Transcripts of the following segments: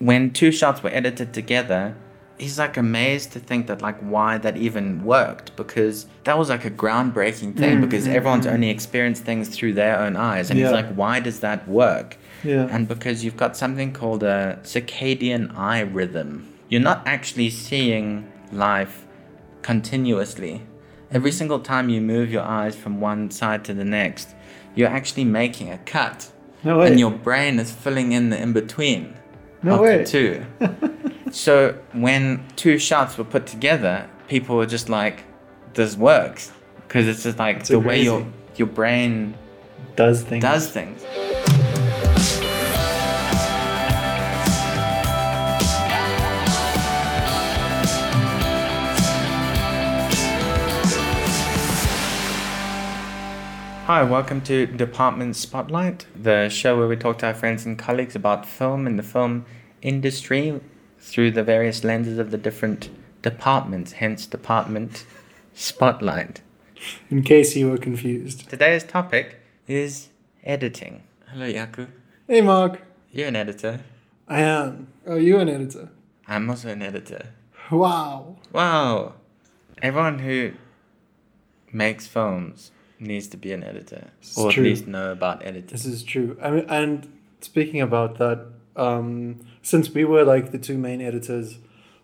when two shots were edited together, he's like amazed to think that like why that even worked because that was like a groundbreaking thing Mm, because mm, everyone's mm. only experienced things through their own eyes and he's like why does that work? Yeah. and because you've got something called a circadian eye rhythm. You're not actually seeing life continuously. Every single time you move your eyes from one side to the next you're actually making a cut. No way. and your brain is filling in the in between No way. two. so when two shots were put together, people were just like, "This works," because it's just like It's the way your your brain does things. does things. Hi, welcome to Department Spotlight, the show where we talk to our friends and colleagues about film and the film industry through the various lenses of the different departments, hence Department Spotlight. In case you were confused. Today's topic is editing. Hello, Yaku. Hey, Mark. You're an editor. I am. Oh, you an editor? I'm also an editor. Wow. Wow. Everyone who makes films needs to be an editor, It's or true. at least know about editing. This is true. I mean, and speaking about that, um, since we were like the two main editors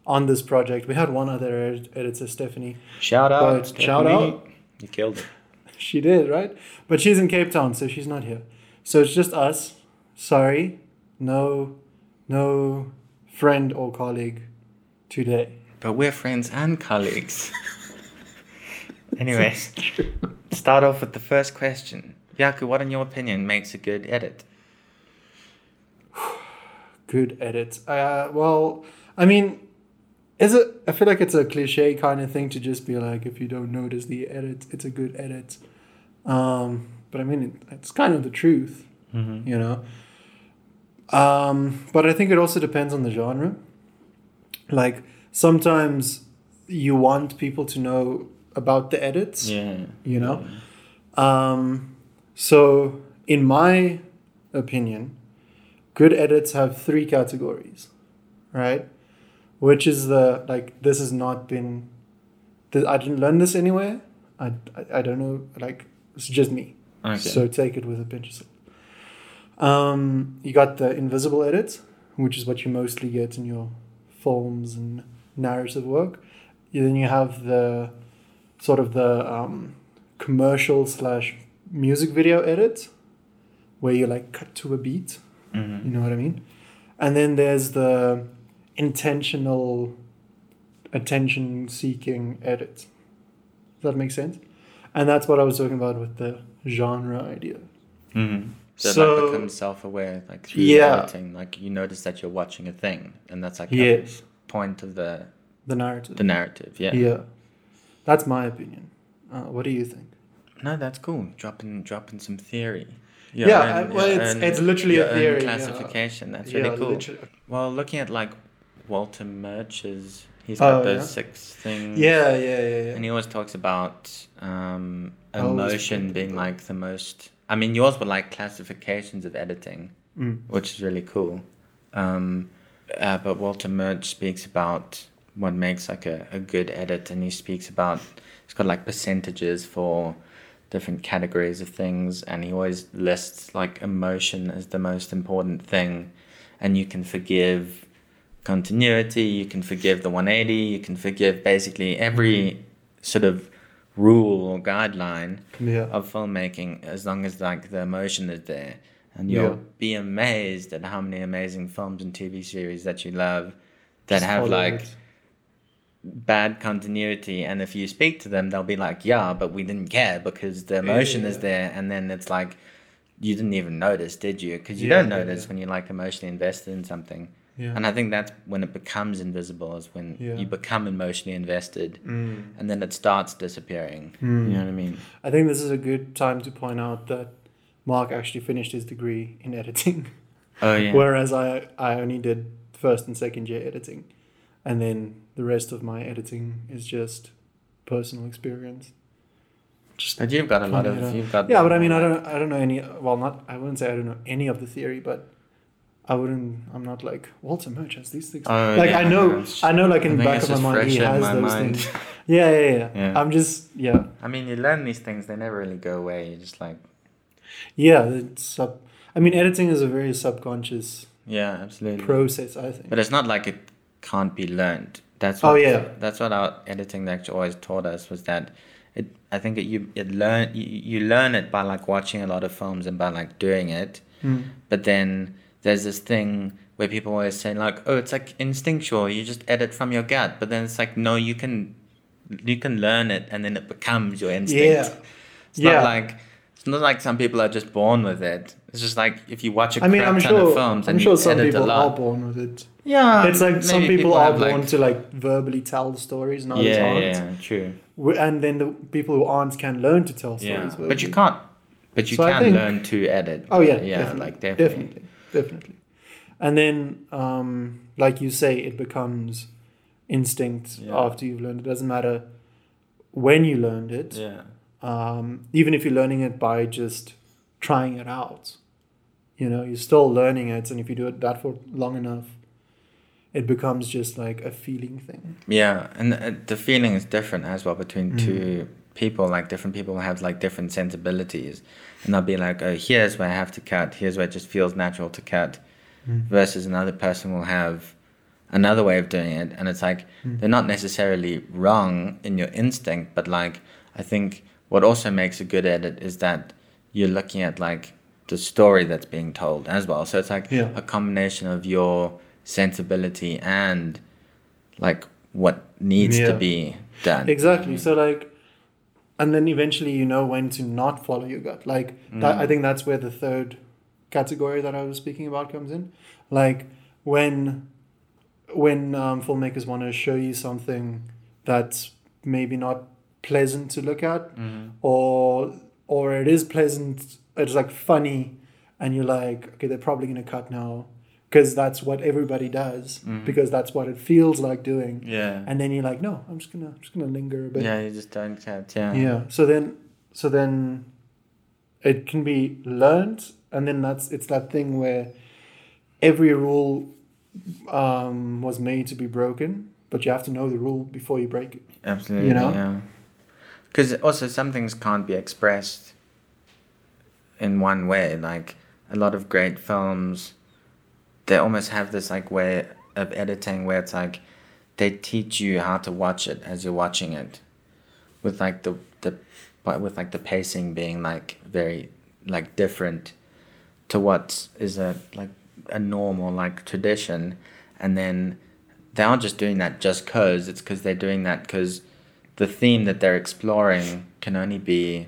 on this project, we had one other ed- editor, Stephanie. Shout out! But shout out. You killed it. She did, right? But she's in Cape Town, so she's not here. So it's just us. Sorry, no, no friend or colleague today. But we're friends and colleagues. Anyways, start off with the first question. Yaku, what in your opinion makes a good edit? Good edits. Uh, well, I mean, is it? I feel like it's a cliche kind of thing to just be like, if you don't notice the edit, it's a good edit. Um, but I mean, it, it's kind of the truth, Mm-hmm. you know. Um, but I think it also depends on the genre. Like sometimes you want people to know about the edits, Yeah. you know. Um, so, in my opinion, good edits have three categories, right? Which is the like this has not been. I didn't learn this anywhere. I, I, I don't know. Like it's just me. Okay. So take it with a pinch of salt. Um, you got the invisible edits, which is what you mostly get in your films and narrative work. Then you have the sort of the um, commercial slash music video edit, where you like cut to a beat. Mhm. You know what I mean? And then there's the intentional attention seeking edit. Does that make sense? And that's what I was talking about with the genre idea. Mhm. So, So- that becomes self-aware, like through Yeah. editing. Like you notice that you're watching a thing, and that's like Yes. the point of the The narrative. the narrative. Yeah. yeah. That's my opinion. Uh, what do you think? No, that's cool. Dropping dropping some theory. Yeah, well, it's- it's literally a theory, yeah. classification. That's Yeah, really cool. literally- Well, looking at like Walter Murch's, he's got those yeah? six things. Yeah, yeah, yeah, yeah. And he always talks about um, emotion being like the most. I mean, yours were like classifications of editing, Mm. which is really cool. Um, uh, but Walter Murch speaks about what makes like a, a good edit, and he speaks about it's got like percentages for different categories of things, and he always lists like emotion as the most important thing, and you can forgive continuity, you can forgive the 180, you can forgive basically every sort of rule or guideline Yeah. of filmmaking as long as like the emotion is there and you'll Yeah. be amazed at how many amazing films and tv series that you love that have like it. Bad continuity and if you speak to them they'll be like yeah but we didn't care because the emotion is Yeah. there and then it's like you didn't even notice did you because you Yeah, don't yeah, notice yeah. when you're like emotionally invested in something Yeah. and i think that's when it becomes invisible is when Yeah. you become emotionally invested Mm. and then it starts disappearing Mm. you know what i mean I think this is a good time to point out that Mark actually finished his degree in editing, oh yeah whereas I, I only did first and second year editing. And then the rest of my editing is just personal experience. Just But you've got a lot of you've got yeah, but I mean, I don't, I don't know any. Well, not I wouldn't say I don't know any of the theory, but I wouldn't. I'm not like Walter Murch has these things. Oh, like yeah, I know, I know, like in the back of my mind, he has those mind. things. Yeah, yeah, yeah, Yeah. I'm just yeah, I mean, you learn these things; they never really go away. You just like, yeah. It's sub. I mean, editing is a very subconscious yeah, absolutely. process. I think. But it's not like it can't be learned. That's Oh, what, yeah. That's what our editing lecture always taught us was that it. I think it, you it learn you, you learn it by like watching a lot of films and by like doing it. Mm. But then there's this thing where people always say like, oh, it's like instinctual. You just edit from your gut. But then it's like, no, you can you can learn it and then it becomes your instinct. Yeah. It's Yeah. not like it's not like some people are just born with it. It's just like if you watch a I mean, crap I'm ton sure. of films I'm and sure you some people lot. are born with it. Yeah, it's like some maybe people, are born like- to like verbally tell the stories, and others yeah, aren't. yeah, true. And then the people who aren't can learn to tell stories. Yeah, verbally. but you can't. But you So can think- learn to edit. Oh yeah, yeah, definitely, like definitely. definitely, definitely. And then, um, like you say, it becomes instinct Yeah. after you've learned. It doesn't matter when you learned it. Yeah, Um, even if you're learning it by just trying it out, you know, you're still learning it, and if you do it that for long enough, it becomes just like a feeling thing. yeah, and uh, the feeling is different as well between Mm. two people. Like different people have like different sensibilities, and they'll be like, "Oh, here's where I have to cut. Here's where it just feels natural to cut." Mm. Versus another person will have another way of doing it, and it's like Mm. they're not necessarily wrong in your instinct, but like I think what also makes a good edit is that you're looking at like the story that's being told as well. So it's like Yeah. a combination of your sensibility and like what needs to be done. Exactly. So like, and then eventually you know when to not follow your gut. Like that, Mm. I think that's where the third category that I was speaking about comes in. Like when when um, filmmakers want to show you something that's maybe not pleasant to look at, Mhm. or or it is pleasant, it's like funny, and you're like, okay, they're probably gonna cut now. Because that's what everybody does. Mhm. Because that's what it feels like doing Yeah. and then you're like no i'm just gonna I'm just gonna linger a bit yeah, you just don't cut. Yeah. yeah so then so then it can be learned and then that's it's that thing where every rule um, was made to be broken but you have to know the rule before you break it Absolutely. You know? Yeah. Because also some things can't be expressed in one way. Like a lot of great films, they almost have this like way of editing where it's like they teach you how to watch it as you're watching it, with like the the with like the pacing being like very like different to what is a like a normal like tradition, and then they aren't just doing that just cause it's because they're doing that because the theme that they're exploring can only be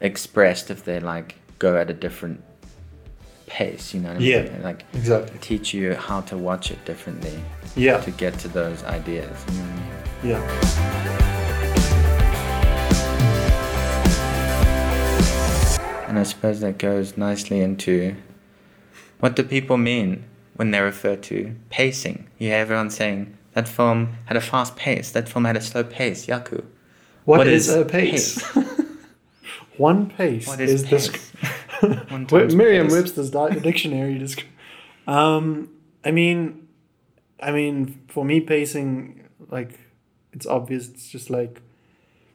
expressed if they like go at a different pace you know what I Yeah. mean? like exactly. teach you how to watch it differently yeah. to get to those ideas you know I mean? yeah. And I suppose that goes nicely into what do people mean when they refer to pacing? You hear everyone saying that film had a fast pace. That film had a slow pace. Yaku. What is, a pace, one pace what is, this pace? Times Merriam. Webster's dictionary. Disc- um, I mean, I mean, for me, pacing like it's obvious. It's just like,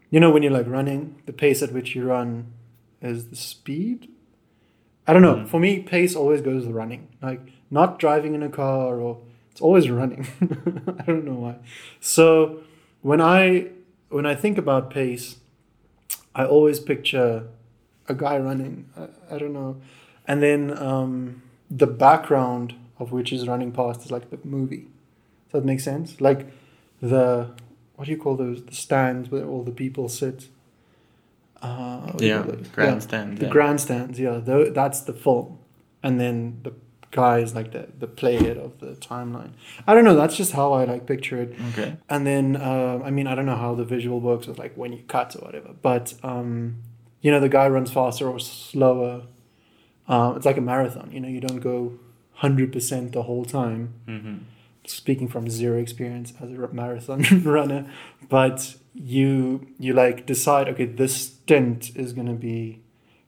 you know, when you're like running, the pace at which you run is the speed. I don't know. Mm. For me, pace always goes with running. Like not driving in a car or it's always running. I don't know why. So when I when I think about pace, I always picture a guy running. I, I don't know, and then um, the background of which is running past is like the movie. Does that make sense? Like the what do you call those? The stands where all the people sit. Uh, what do you yeah grandstand the yeah. grandstands. Yeah, tho- that's the film, and then the guy is like the the playhead of the timeline. I don't know. That's just how I like picture it. okay And then, uh, I mean, I don't know how the visual works with like when you cut or whatever, but um, you know, the guy runs faster or slower. Uh, it's like a marathon. You know, you don't go hundred percent the whole time. mm-hmm. Speaking from zero experience as a marathon runner, but you you like decide okay, this stint is gonna be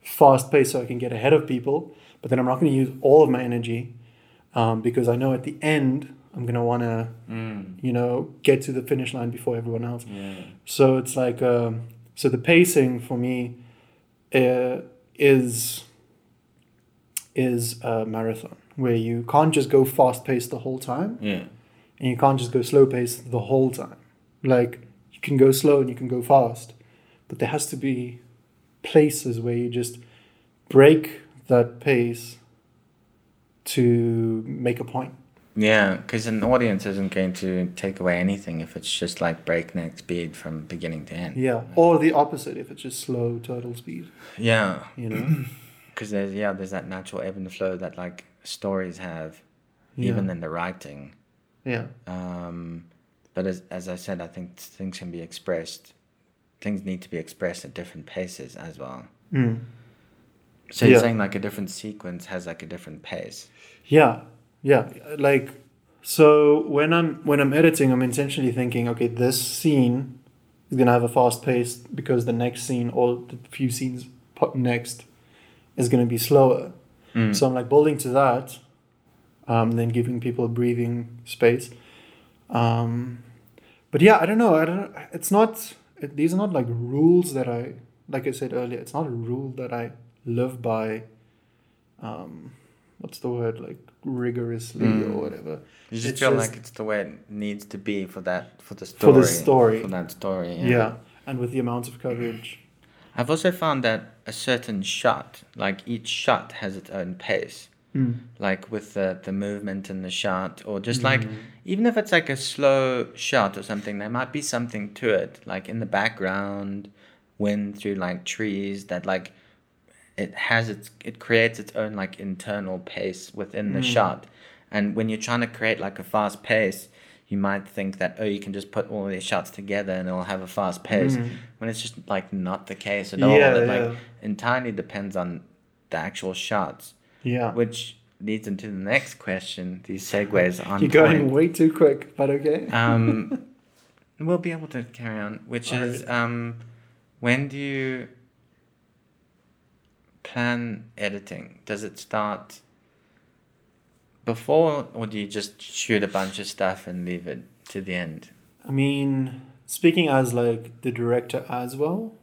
fast paced so I can get ahead of people, but then I'm not gonna use all of my energy. um, because I know at the end I'm gonna want to Mm. you know get to the finish line before everyone else. Yeah. So it's like um, so the pacing for me uh, is is a marathon where you can't just go fast paced the whole time Yeah. and you can't just go slow paced the whole time. Like you can go slow and you can go fast, but there has to be places where you just break that pace to make a point. Yeah, because an audience isn't going to take away anything if it's just like breakneck speed from beginning to end. Yeah, or the opposite if it's just slow turtle speed. Yeah, You know. because there's yeah there's that natural ebb and flow that like stories have, Yeah. even in the writing. Yeah. Um, but as as I said, I think things can be expressed. Things need to be expressed at different paces as well. Mm. So you're saying like a different sequence has like a different pace. Yeah, yeah. Like, so when I'm when I'm editing, I'm intentionally thinking, okay, this scene is gonna have a fast pace because the next scene or the few scenes next is gonna be slower. Mm. So I'm like building to that, um, then giving people breathing space. Um, but yeah, I don't know. I don't. It's not. It, these are not like rules that I, like I said earlier. It's not a rule that I live by. Um, what's the word? Like rigorously Mm. or whatever. You just It's feel just- like it's the way it needs to be for that for the story. For the story. For that story. Yeah. and with the amount of coverage. I've also found that a certain shot, like each shot, has its own pace. Mm. Like with the the movement in the shot, or just like Mm. even if it's like a slow shot or something, there might be something to it, like in the background, wind through like trees that like it has its it creates its own like internal pace within the Mm. shot. And when you're trying to create like a fast pace, you might think that oh you can just put all these shots together and it'll have a fast pace. Mm. When it's just like not the case at all. Yeah, it yeah. like entirely depends on the actual shots. Yeah. Which leads into the next question. These segues on You're going point. way too quick, but okay. Um, we'll be able to carry on. Which All is, um, when do you plan editing? Does it start before, or do you just shoot a bunch of stuff and leave it to the end? I mean, speaking as like the director as well,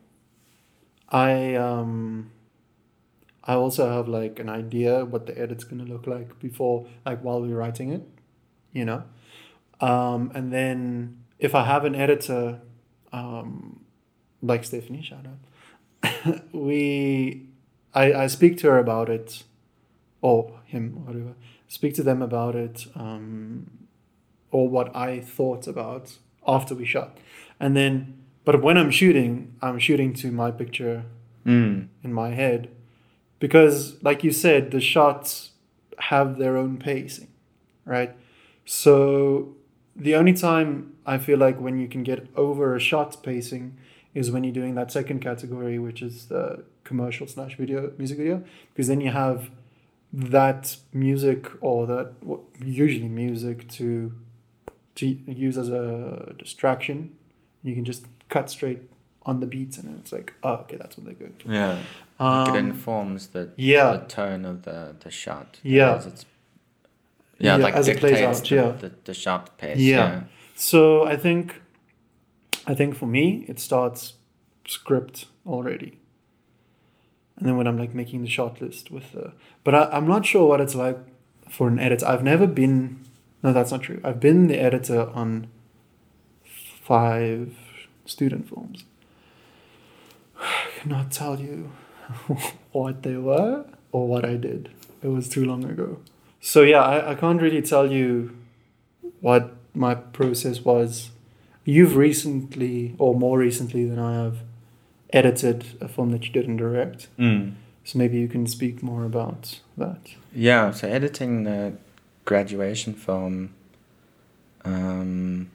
I um I also have like an idea what the edit's gonna look like before like while we're writing it, you know. Um and then if I have an editor, um like Stephanie, shout out. we I I speak to her about it or him, whatever. Speak to them about it, um or what I thought about after we shot. And then, but when I'm shooting, I'm shooting to my picture Mm. in my head because, like you said, the shots have their own pacing, right? So the only time I feel like when you can get over a shot's pacing is when you're doing that second category, which is the commercial slash video music video, because then you have that music or that what- usually music to to use as a distraction. You can just cut straight on the beats, and it's like, oh, okay, that's what they're going for. Yeah. Like it Um, informs the, yeah. the tone of the, the shot. Yeah. Yeah, Yeah, like as it plays dictates out, the, yeah. the, the sharp pace. Yeah. So I think, I think for me, it starts script already. And then when I'm like making the shot list with the, but I, I'm not sure what it's like for an edit. I've never been. No, that's not true. I've been the editor on five student films. I cannot tell you what they were or what I did. It was too long ago. So yeah, I, I can't really tell you what my process was. You've recently, or more recently than I have, edited a film that you didn't direct. Mm. So maybe you can speak more about that. Yeah, so editing the graduation film, um,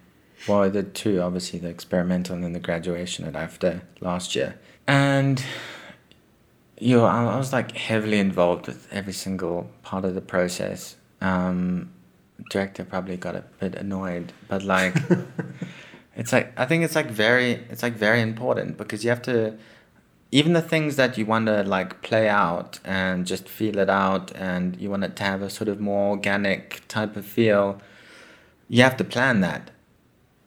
well, I did two, obviously, the experimental and then the graduation at after last year. And, you know, I I was like heavily involved with every single part of the process. Um, director probably got a bit annoyed, but like, it's like, I think it's like very, it's like very important because you have to, even the things that you want to like play out and just feel it out and you want it to have a sort of more organic type of feel you have to plan that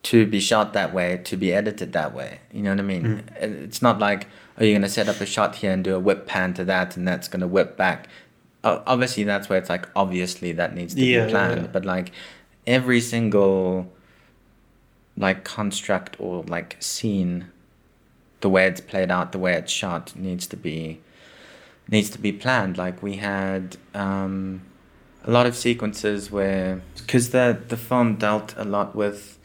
to be shot that way to be edited that way you know what i mean Mm. it's not like oh you're going to set up a shot here and do a whip pan to that and that's going to whip back obviously that's where it's like obviously that needs to Yeah, be yeah, planned yeah. but like every single like construct or like scene the way it's played out the way it's shot needs to be needs to be planned. Like we had um a lot of sequences where because the the film dealt a lot with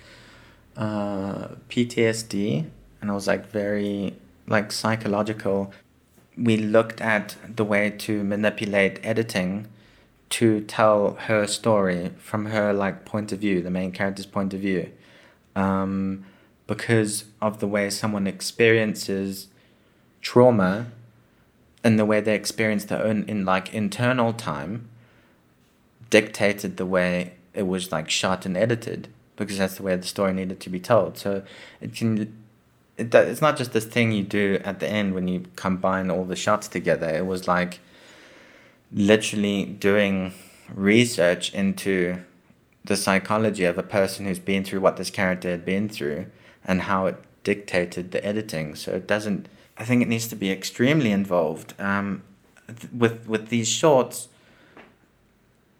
uh PTSD and it was like very like psychological. We looked at the way to manipulate editing to tell her story from her like point of view the main character's point of view um, because of the way someone experiences trauma and the way they experience their own in like internal time dictated the way it was like shot and edited because that's the way the story needed to be told. So it can it, it's not just this thing you do at the end when you combine all the shots together. It was like literally doing research into the psychology of a person who's been through what this character had been through and how it dictated the editing. So it doesn't. I think it needs to be extremely involved. Um, th- with with these shorts,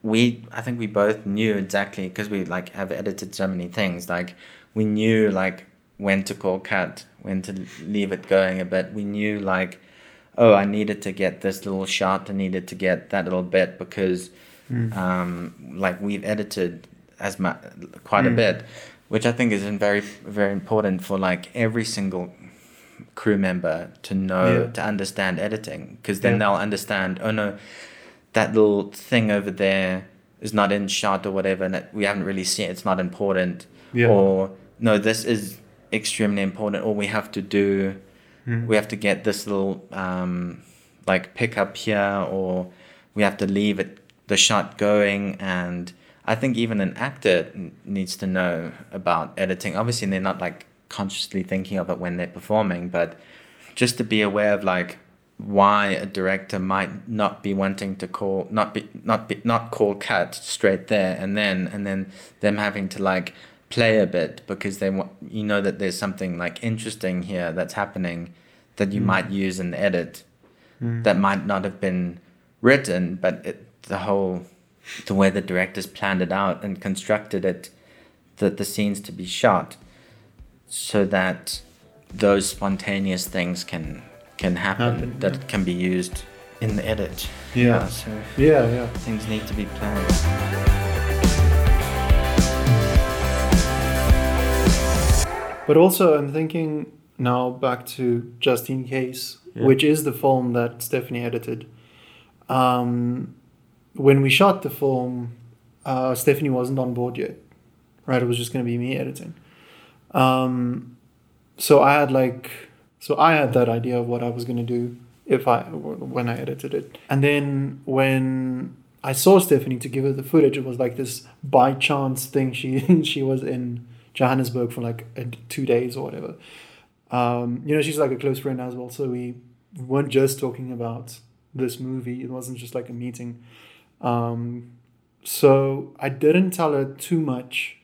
we I think we both knew exactly because we like have edited so many things. Like we knew like when to call cut, when to leave it going a bit. We knew like, oh, I needed to get this little shot. I needed to get that little bit because Mm. um, like we've edited as mu- quite a Mm. bit, which I think is very very important for like every single crew member to know Yeah. to understand editing because then Yeah. they'll understand. Oh no, that little thing over there is not in shot or whatever, and it, we haven't really seen. it, It's not important. Yeah. Or no, this is extremely important. Or we have to do Mm. we have to get this little um, like pick up here or we have to leave it the shot going and i think even an actor needs to know about editing obviously they're not like consciously thinking of it when they're performing but just to be aware of like why a director might not be wanting to call not be not be not call cut straight there and then and then them having to like play a bit because they want you know that there's something like interesting here that's happening that you Mm. might use in the edit Mm. that might not have been written but it, the whole the way the directors planned it out and constructed it the, the scenes to be shot so that those spontaneous things can can happen, Happen, that yeah. can be used in the edit Yeah. so Yeah, yeah. things need to be planned But also, I'm thinking now back to Just in Case, Yeah. which is the film that Stephanie edited. Um, when we shot the film, uh, Stephanie wasn't on board yet, right? It was just going to be me editing. Um, so I had like, so I had that idea of what I was going to do if I when I edited it, and then when I saw Stephanie to give her the footage, it was like this by chance thing. She she was in Johannesburg for like two days or whatever. Um, you know, she's like a close friend as well, so we weren't just talking about this movie. It wasn't just like a meeting. Um, so I didn't tell her too much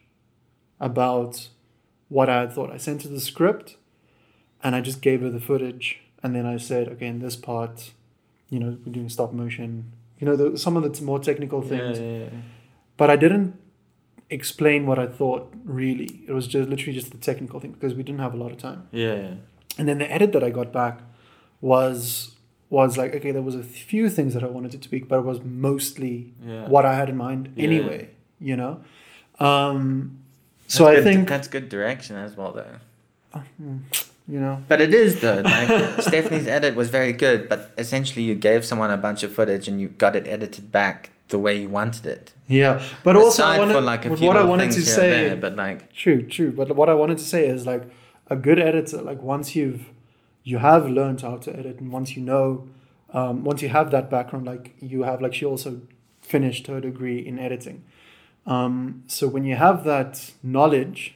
about what I had thought. I sent her the script, and I just gave her the footage, and then I said, okay, in this part, you know, we're doing stop motion. You know, the, some of the t- more technical things but I didn't explain what I thought really. It was just literally just the technical thing because we didn't have a lot of time. yeah yeah And then the edit that I got back was was like okay, there was a few things that I wanted to tweak, but it was mostly yeah what I had in mind Yeah. anyway. You know, um, That's so I good- think that's good direction as well though mm, you know But it is though. Like Stephanie's edit was very good, but essentially you gave someone a bunch of footage and you got it edited back the way you wanted it. yeah. But also I Aside wanted, for like a few what I wanted to say. there, but like True, true. But what I wanted to say is like a good editor, like once you've you have learned how to edit and once you know um, once you have that background, like you have like she also finished her degree in editing. Um, so when you have that knowledge,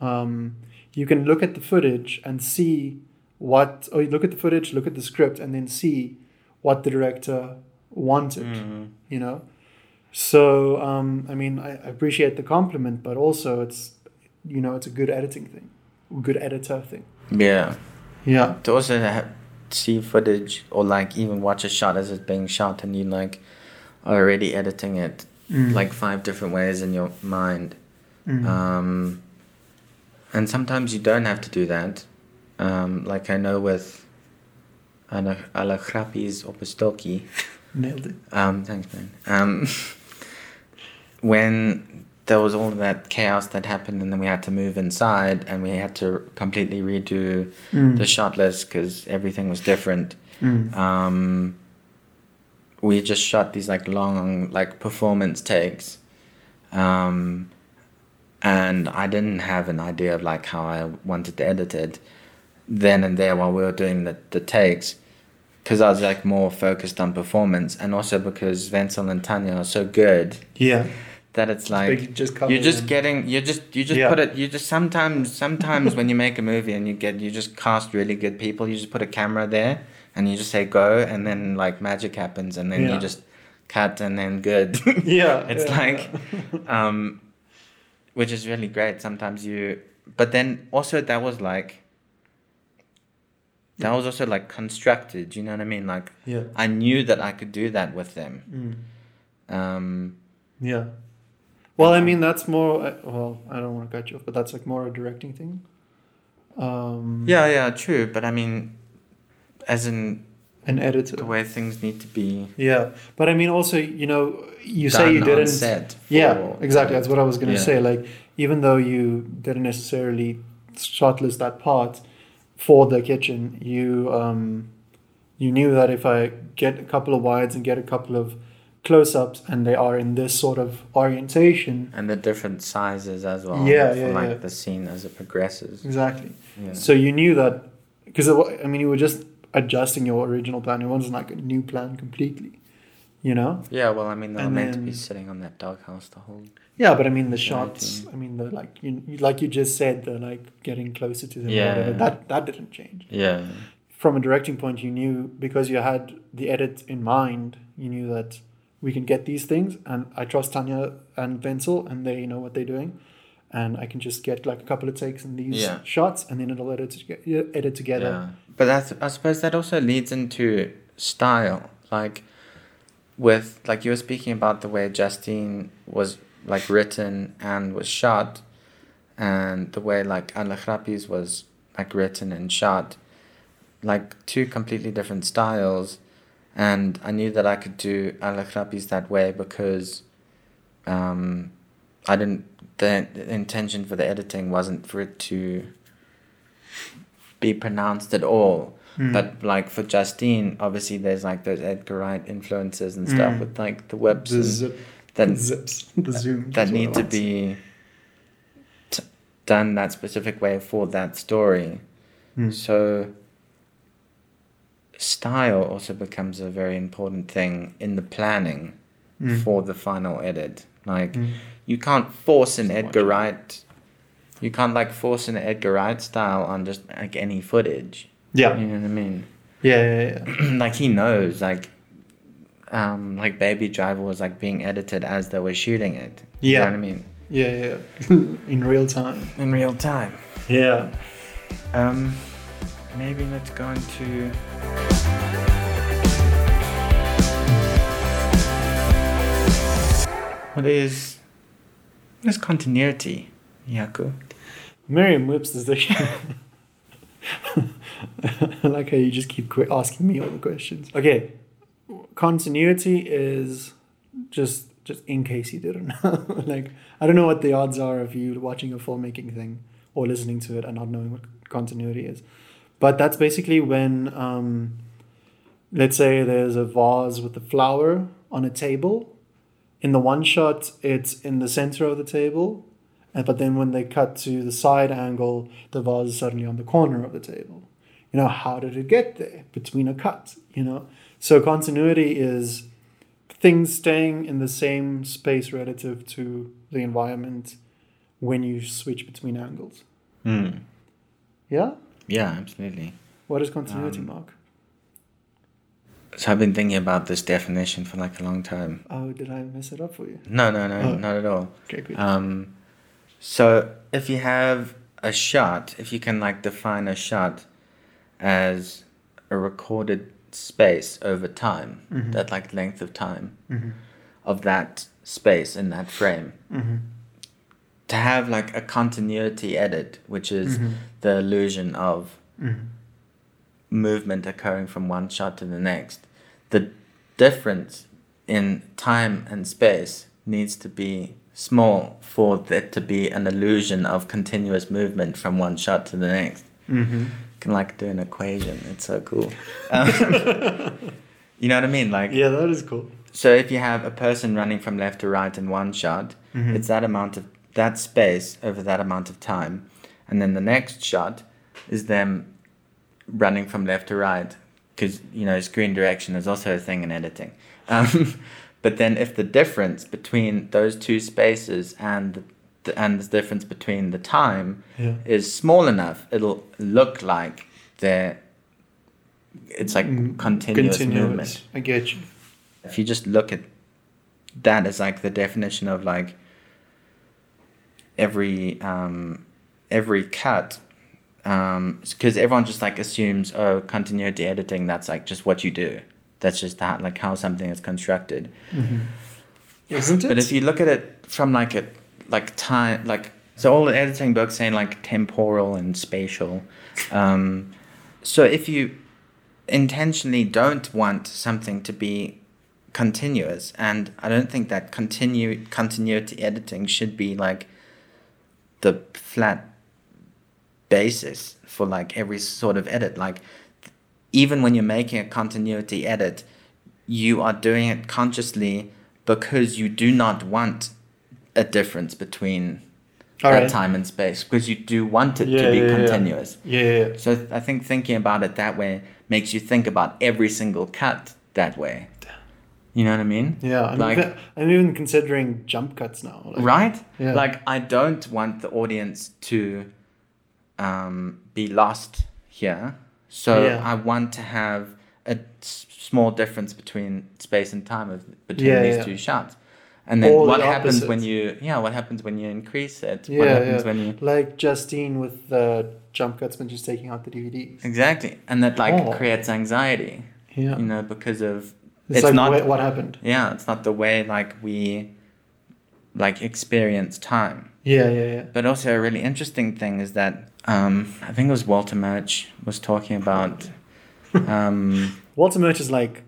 um, you can look at the footage and see what or you look at the footage, look at the script, and then see what the director wanted. Mhm. You know, so um, I mean, I, I appreciate the compliment, but also it's you know it's a good editing thing, good editor thing. Yeah. Yeah. To also see footage or like even watch a shot as it's being shot and you like are already editing it Mm. like five different ways in your mind. Mm. Um, and sometimes you don't have to do that. Um, like I know with Ala Chrappi's Opostoki, Nailed it. um, thanks, man. Um, when there was all that chaos that happened, and then we had to move inside, and we had to completely redo Mm. the shot list because everything was different. Mm. Um, we just shot these like long, like performance takes, um, and I didn't have an idea of like how I wanted to edit it then and there while we were doing the, the takes because I was like more focused on performance and also because Wenzel and Tanya are so good Yeah. That it's like just you're just them. getting you just you just Yeah. put it you just sometimes sometimes when you make a movie and you get you just cast really good people you just put a camera there and you just say go and then like magic happens and then Yeah. you just cut and then good Yeah. it's yeah, like um which is really great sometimes you but then also that was like that was also like constructed you know what i mean like yeah. i knew that i could do that with them Mm. um Yeah. Well, I mean, that's more. uh, Well, I don't want to cut you off, but that's like more a directing thing. Um, yeah yeah true but i mean as in An editor. the way things need to be Yeah, but I mean, also, you know, you say you didn't. set Yeah, exactly. That's what I was gonna Yeah. say. Like, even though you didn't necessarily shot list that part for the kitchen, you um, you knew that if I get a couple of wides and get a couple of close-ups, and they are in this sort of orientation, and the different sizes as well Yeah, yeah, like yeah. the scene as it progresses exactly. yeah So you knew that because I mean, you were just adjusting your original plan. It wasn't like a new plan completely, you know. yeah well i mean they were And meant to be sitting on that doghouse the whole Yeah, but I mean the shots. I I mean the like you like you just said the like getting closer to them. Yeah. whatever, that that didn't change. yeah From a directing point, you knew because you had the edit in mind. You knew that we can get these things, and I trust Tanya and Wenzel, and they know what they're doing, and I can just get like a couple of takes in these Yeah. shots, and then it'll edit to, edit together. Yeah, but that's I suppose that also leads into style. Like with like you were speaking about the way Justine was like written and was shot, and the way like Al was like written and shot, like two completely different styles, and I knew that I could do Al that way because, um, I didn't. The, the intention for the editing wasn't for it to be pronounced at all. Mm. But like for Justine, obviously there's like those Edgar Wright influences and stuff Mm. with like the whips the zip, that zips, the zoom that need to be t- done that specific way for that story. Mm. So style also becomes a very important thing in the planning Mm. for the final edit. Like Mm. you can't force an Just Edgar watch. Wright. You can't like force an Edgar Wright style on just like any footage. Yeah, You know what I mean? yeah, yeah, yeah. like he knows like um like Baby Driver was like being edited as they were shooting it. Yeah. You Yeah. know what I mean? Yeah, yeah, yeah. in real time. In real time. Yeah. Um maybe let's go into what is what is continuity, Yaku? Merriam Webster's dictionary. I like how you just keep asking me all the questions. Okay, continuity is just just in case you didn't know. like I don't know what the odds are of you watching a filmmaking thing or listening to it and not knowing what continuity is, but that's basically when, um, let's say there's a vase with a flower on a table. In the one shot, it's in the center of the table, and but then when they cut to the side angle, the vase is suddenly on the corner of the table. You know, how did it get there between a cut? You know, so continuity is things staying in the same space relative to the environment when you switch between angles. Hmm. Yeah. Yeah, absolutely. What is continuity, Um, Mark? So I've been thinking about this definition for like a long time. Oh, did I mess it up for you? No, no, no, Oh. not at all. Okay, good. Um, so if you have a shot, if you can like define a shot as a recorded space over time, Mhm. that like length of time mm-hmm. of that space in that frame, Mm-hmm. To have like a continuity edit, which is Mhm. the illusion of Mm-hmm. movement occurring from one shot to the next, the difference in time and space needs to be small for there to be an illusion of continuous movement from one shot to the next. Mm-hmm. You can like do an equation. It's so cool. Um, you know what I mean? Like, Yeah, that is cool. so if you have a person running from left to right in one shot, Mhm. it's that amount of that space over that amount of time, and then the next shot is them running from left to right because you know screen direction is also a thing in editing. Um, but then if the difference between those two spaces and the, and the difference between the time Yeah. is small enough, it'll look like they're it's like Mm, continuous, movement I get you. if you just look at that as like the definition of like every um every cut um because everyone just like assumes oh continuity editing that's like just what you do that's just that like how something is constructed Mm-hmm. Isn't it? but if you look at it from like a like time like so all the editing books saying like temporal and spatial um so if you intentionally don't want something to be continuous and i don't think that continue continuity editing should be like the flat basis for like every sort of edit like even when you're making a continuity edit you are doing it consciously because you do not want a difference between right. time and space because you do want it Yeah, to be yeah, continuous Yeah, yeah, yeah. so I think thinking about it that way makes you think about every single cut that way. You know what I mean? Yeah, I'm, Like- even, I'm even considering jump cuts now. Like, right? Yeah. Like I don't want the audience to um, be lost here. So Yeah. I want to have a s- small difference between space and time of, between Yeah, these two shots. And then Or what the happens when you yeah, what happens when you increase it? Yeah, what happens yeah. when you Like Justine with the jump cuts when she's taking out the DVDs. Exactly. And that like Oh. creates anxiety. Yeah. You know, because of it's, it's like not what happened. yeah it's not the way like we like experience time Yeah, yeah, yeah. but also a really interesting thing is that um i think it was walter murch was talking about um Walter Murch is like,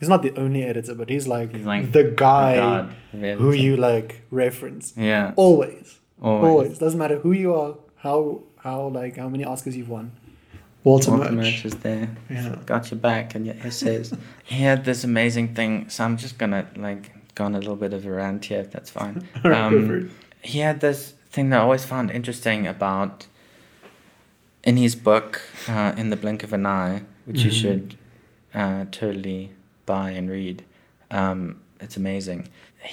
he's not the only editor, but he's like, He's like the guy really. who you like reference. yeah Always. always, Always. Doesn't matter who you are, how, how, like, how many Oscars you've won. Walter, walter Murch. there Yeah. got your back and your essays he had this amazing thing so i'm just gonna like go on a little bit of a rant here if that's fine All right, go for Um, he had this thing that I always found interesting about in his book uh, in the blink of an eye which you Mhm. should uh, totally buy and read um, it's amazing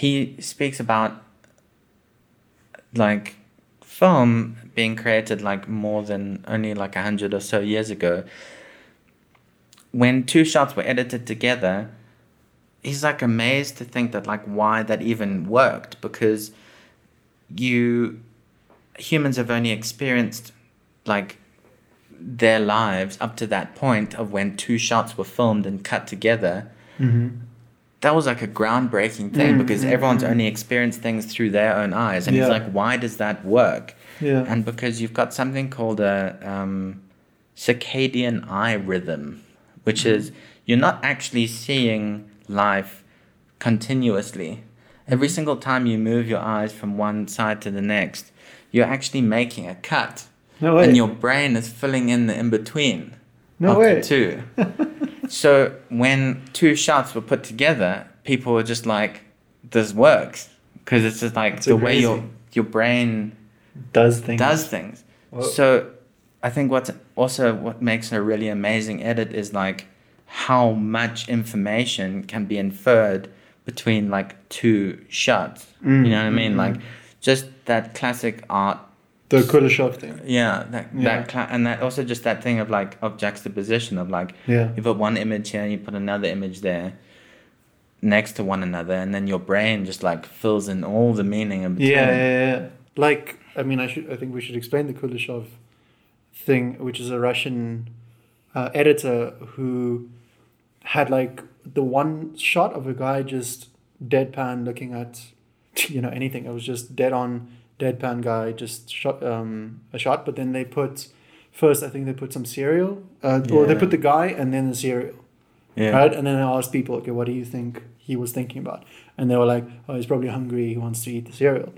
he speaks about like film being created like more than only like a hundred or so years ago when two shots were edited together he's like amazed to think that like why that even worked because you humans have only experienced like their lives up to that point of when two shots were filmed and cut together Mm-hmm. That was like a groundbreaking thing Mm, because mm, everyone's mm. only experienced things through their own eyes and Yeah. he's like why does that work Yeah. and because you've got something called a um, circadian eye rhythm, which Mm-hmm. is you're not actually seeing life continuously. Every single time you move your eyes from one side to the next, you're actually making a cut. no way. And your brain is filling in the in between no way. the two. so when two shots were put together, people were just like, "This works," because it's just like It's the way your your brain Does things. does things. Whoa. So I think what's also what makes a really amazing edit is like how much information can be inferred between like two shots. Mm, you know what I mean? mm, Like just that classic art The Kuleshov thing. Yeah, that Yeah. that and that also just that thing of like of juxtaposition of like Yeah. you put one image here and you put another image there next to one another and then your brain just like fills in all the meaning in between. Yeah, yeah, yeah. Like, I mean, I should. I think we should explain the Kuleshov thing, which is a Russian uh, editor who had like the one shot of a guy just deadpan looking at, you know, anything. It was just dead on deadpan guy just shot um, a shot, but then they put first. I think they put some cereal, uh, or they put the guy and then the cereal. Yeah. Right? And then I asked people, okay, what do you think he was thinking about? And they were like, oh, he's probably hungry. He wants to eat the cereal.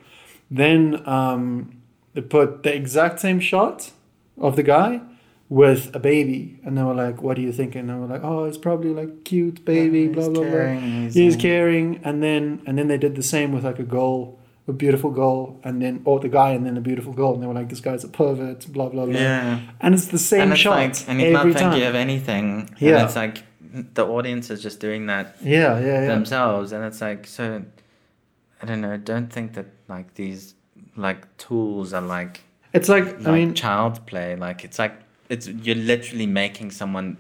Then um, they put the exact same shot of the guy with a baby. And they were like, what do you think? And they were like, oh, it's probably like cute baby, Yeah, blah, he's blah, blah. caring, he's, He's uh, caring. And then, and then they did the same with like a girl, a beautiful girl. And then, or the guy and then a beautiful girl. And they were like, this guy's a pervert, blah, blah, blah. Yeah. And it's the same and it's shot like, and he's every not time. of anything. Yeah. And it's like the audience is just doing that yeah, yeah, yeah. themselves and it's like so I don't know, I don't think that like these like tools are like It's like, like I mean, child play. Like it's like it's you're literally making someone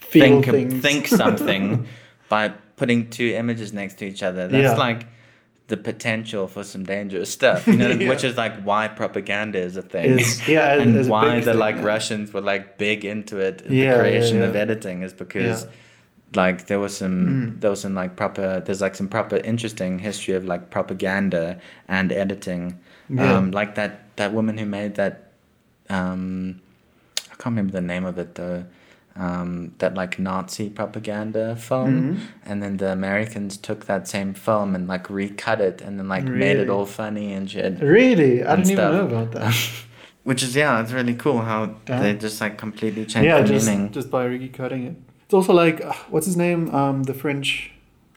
think think something by putting two images next to each other. That's Yeah. like the potential for some dangerous stuff, you know, Yeah. which is like why propaganda is a thing. is yeah, and a why the thing, like yeah. Russians were like big into it in Yeah, the creation of editing is because like there was some Mm. there was some like proper there's like some proper interesting history of like propaganda and editing. Um like that that woman who made that um I can't remember the name of it though. Um, that like Nazi propaganda film, Mhm. and then the Americans took that same film and like recut it, and then like made it all funny and shit Really, I didn't even know about that. Which is yeah, it's really cool how Yeah. they just like completely changed yeah, the just meaning. just by recutting it. It's also like uh, what's his name? Um, the French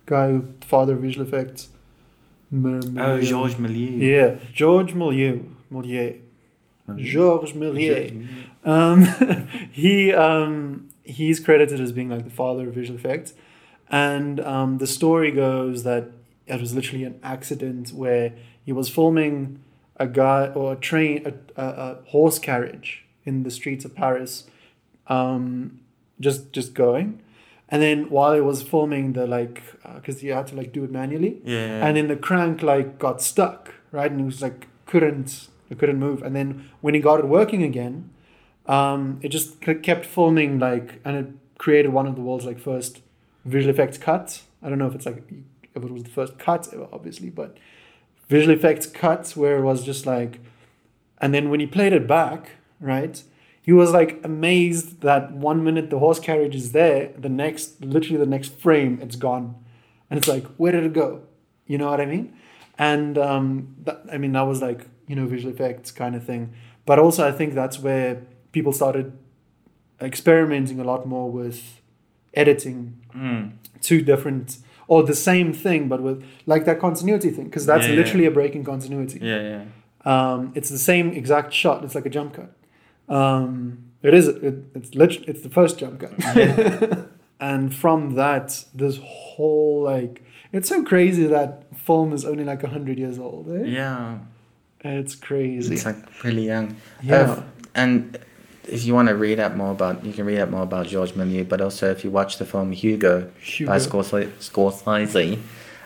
guy, who father of visual effects. M- Oh, Milieu. Georges Méliès. Yeah, Georges Milieu. Milieu. Georges Méliès. Um, he um, he's credited as being like the father of visual effects, and um, the story goes that it was literally an accident where he was filming a guy or a train a, a, a horse carriage in the streets of Paris, um, just just going, and then while he was filming the like because he had to like do it manually, Yeah. and then the crank like got stuck right? And he was like couldn't it couldn't move. And then when he got it working again um it just kept filming like and it created one of the world's like first visual effects cuts. I don't know if it's like if it was the first cut ever obviously but visual effects cuts where it was just like and then when he played it back right he was like amazed that one minute the horse carriage is there the next literally the next frame it's gone. And it's like where did it go? You know what i mean? And um, that, i mean that was like you know visual effects kind of thing. But also i think that's where people started experimenting a lot more with editing Mm. two different or the same thing but with like that continuity thing because that's Yeah, yeah. literally a break in continuity Yeah, yeah. um, it's the same exact shot. It's like a jump cut. Um, it is. It, it's lit- It's the first jump cut. and from that, this whole like, it's so crazy that film is only like hundred years old. Eh? Yeah. It's crazy. It's like really young. yeah. Uh, and if you want to read up more about, you can read up more about Georges Méliès. But also, if you watch the film Hugo, Hugo. by Scorsese, Scorsese,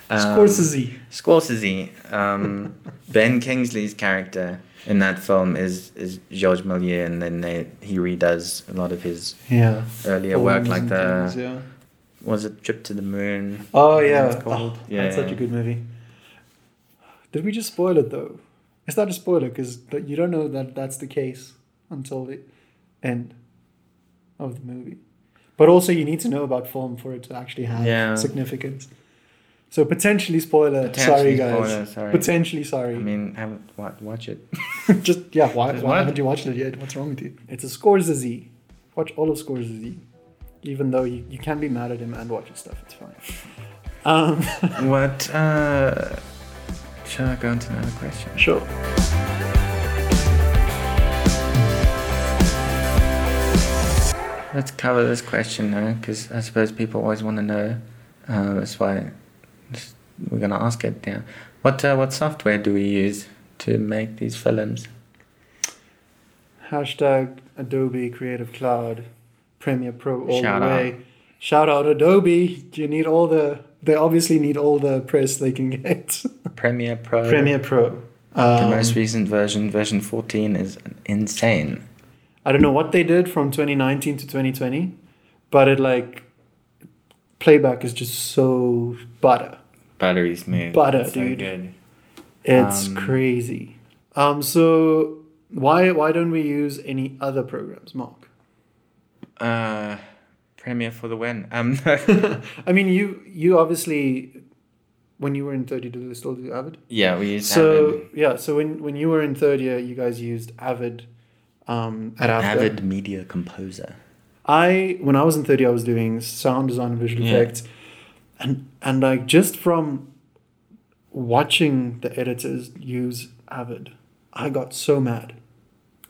um, Scorsese. Scorsese, um, Ben Kingsley's character in that film is is Georges Méliès, and then they, he redoes a lot of his Yeah. earlier work, like the things, yeah. was it Trip to the Moon? Oh yeah. it's called. Oh, Yeah, That's such a good movie. Did we just spoil it though? It's not a spoiler because you don't know that that's the case until the end of the movie. But also, you need to know about film for it to actually have Yeah. significance. So potentially spoiler. Potentially sorry, guys. spoiler, sorry. Potentially sorry. I mean, haven't wa- watch it. Just yeah. Why, Just why haven't you watched it yet? What's wrong with you? It's a Scorsese. Watch all of Scorsese. Even though you, you can be mad at him and watch his stuff, it's fine. Um, What? Uh, shall I go into another question? sure. Let's cover this question now, because I suppose people always want to know. Uh, that's why we're gonna ask it. Yeah. What uh, what software do we use to make these films? Hashtag Adobe Creative Cloud, Premiere Pro all Shout the way. Shout out Adobe. You need all the. They obviously need all the press they can get. Premiere Pro. Premiere Pro. The Um, most recent version, version 14, is insane. I don't know what they did from 2019 to 2020, but it like playback is just so butter. Buttery smooth. Butter, It's so dude. good. It's Um, crazy. Um, so why why don't we use any other programs, Mark? Uh, Premiere for the win. Um, I mean, you you obviously when you were in third year, did they still do Avid? yeah, we used. So Avid. yeah, so when when you were in third year, you guys used Avid um, at After. Avid Media Composer. I when I was in 30, I was doing sound design and visual Yeah. effects, and and like just from watching the editors use Avid, I got so mad.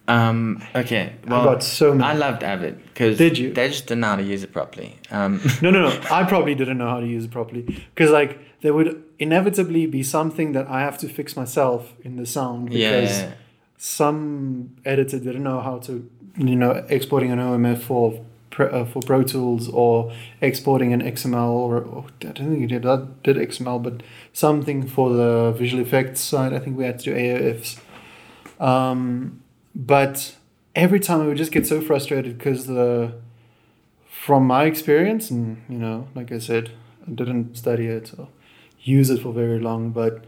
Um, okay, I got so mad. I loved Avid because Did you? they just didn't know how to use it properly. Um, No, no, no. I probably didn't know how to use it properly because like there would inevitably be something that I have to fix myself in the sound because yeah, some editor didn't know how to, you know, exporting an OMF for uh, for Pro Tools or exporting an XML or, or I don't think he did that did XML, but something for the visual effects side. I think we had to do AOFs. Um, but every time I would just get so frustrated because the from my experience and you know like i said i didn't study it or use it for very long but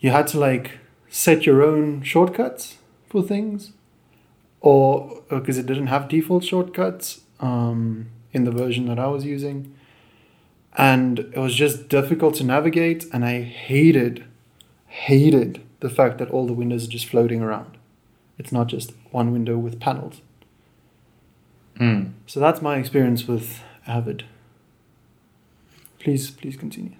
you had to like set your own shortcuts for things or because it didn't have default shortcuts um, in the version that i was using and it was just difficult to navigate and i hated hated the fact that all the windows are just floating around it's not just one window with panels Mm. so that's my experience with Avid. Please, please continue.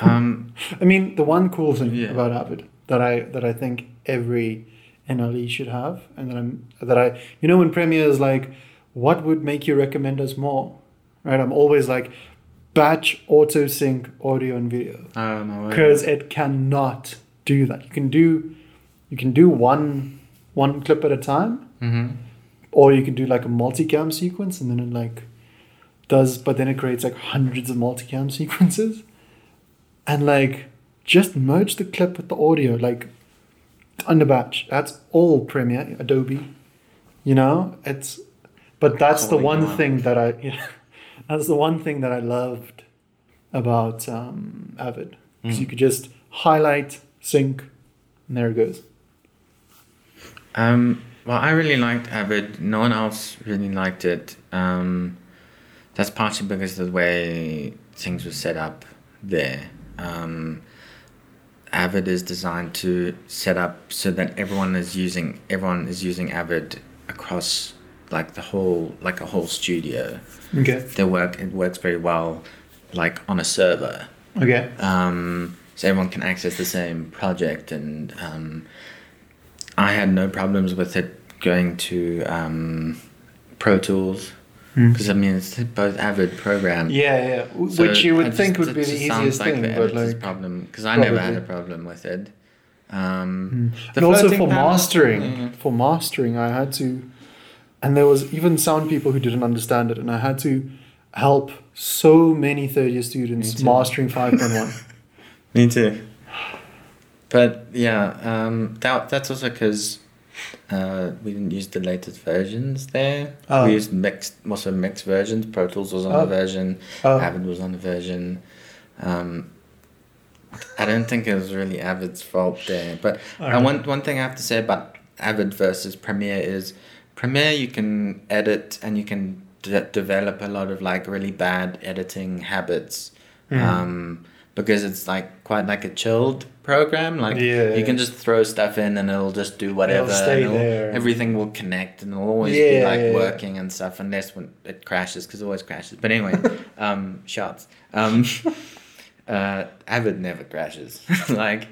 Um, I mean, the one cool thing Yeah. about Avid that I that I think every NLE should have, and that I'm that I you know when Premiere is like, what would make you recommend us more, right? I'm always like, batch auto sync audio and video oh my word. because it cannot do that. You can do you can do one one clip at a time, hmm or you can do like a multicam sequence and then it like does but then it creates like hundreds of multicam sequences and like just merge the clip with the audio like under batch that's all premiere adobe you know it's but that's the one thing that i yeah, that's the one thing that i loved about um, avid because Mm. you could just highlight sync and there it goes Um, well, I really liked Avid. No one else really liked it. Um, that's partially because of the way things were set up there. Um, Avid is designed to set up so that everyone is using everyone is using Avid across like the whole like a whole studio. okay They work it works very well like on a server. okay Um, so everyone can access the same project, and um, I had no problems with it going to um, Pro Tools because I mean it's both Avid program. yeah yeah So which you would just- think would be the easiest like thing the but like problem because I never had a problem with it. Um, the and also for panel- mastering Yeah. for mastering i had to and there was even sound people who didn't understand it and i had to help so many third year students mastering 5.1 Me too. But yeah, um, that that's also because uh, we didn't use the latest versions there. Oh. We used mixed, also mixed versions. Pro Tools was on Oh. a version. Oh. Avid was on a version. Um, I don't think it was really Avid's fault there. But Alright. and one one thing I have to say about Avid versus Premiere is Premiere you can edit and you can de- develop a lot of like really bad editing habits. Mhm. Um, because it's like quite like a chilled program. Like Yeah, you can just throw stuff in and it'll just do whatever. stay it'll- there. Everything will connect and it'll always Yeah, be like yeah, working and stuff, unless when it crashes, because it always crashes. But anyway, um, shots. Um, uh, Avid never crashes. like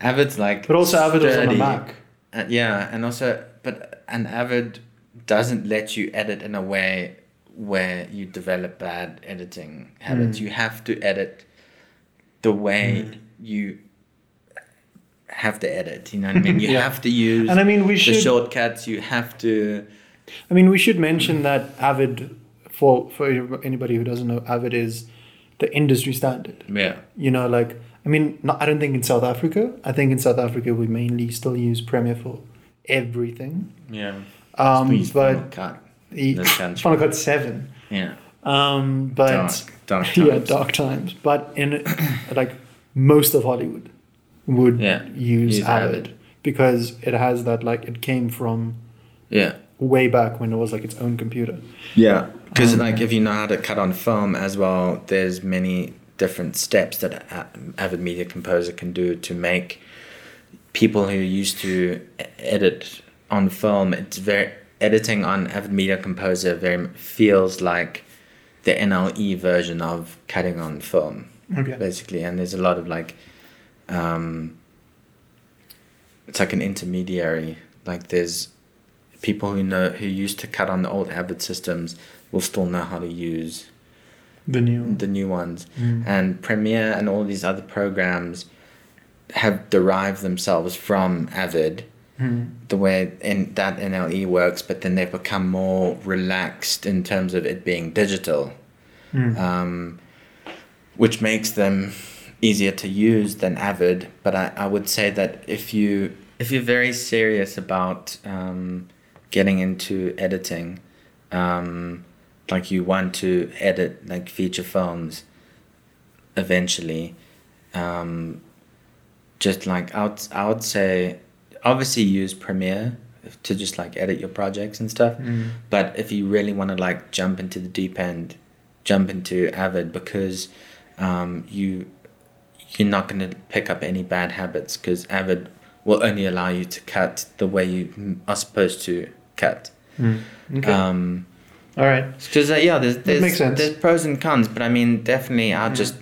Avid's like. but also avid was on a mac Uh, yeah, and also, but an Avid doesn't let you edit in a way where you develop bad editing habits. Mm. You have to edit the way Mm. you have to edit. You know what I mean? You Yeah. have to use And I mean, we should the shortcuts. You have to. I mean, we should mention that Avid, for for anybody who doesn't know, Avid is the industry standard. Yeah. You know, like I mean, not, I don't think in South Africa. I think in South Africa we mainly still use Premiere for everything. Yeah. Um, Please, but Final Cut. Final Cut Seven. Yeah. Um, but dark, dark yeah, dark times. But in like most of Hollywood would Yeah, use, use Avid, Avid. because it has that like it came from Yeah. way back when it was like its own computer. Yeah, because Um, like if you know how to cut on film as well, there's many different steps that Avid Media Composer can do to make people who used to edit on film. It's very editing on Avid Media Composer very feels like the NLE version of cutting on film Okay. basically and there's a lot of like um it's like an intermediary like there's people who know who used to cut on the old avid systems will still know how to use The new. the new ones Mm. and premiere and all these other programs have derived themselves from avid Mm. the way in that nle works but then they've become more relaxed in terms of it being digital Mm. um, which makes them easier to use than Avid. But I, I would say that if you if you're very serious about um, getting into editing, um, like you want to edit like feature films eventually, um, just like I would, I would say obviously use Premiere to just like edit your projects and stuff. Mm. But if you really want to like jump into the deep end, jump into Avid because um, you you're not going to pick up any bad habits because Avid will only allow you to cut the way you are supposed to cut. Mm. Okay. Um, All right. because uh, yeah, there's there's, makes sense. there's pros and cons, but I mean definitely I'll Mm. just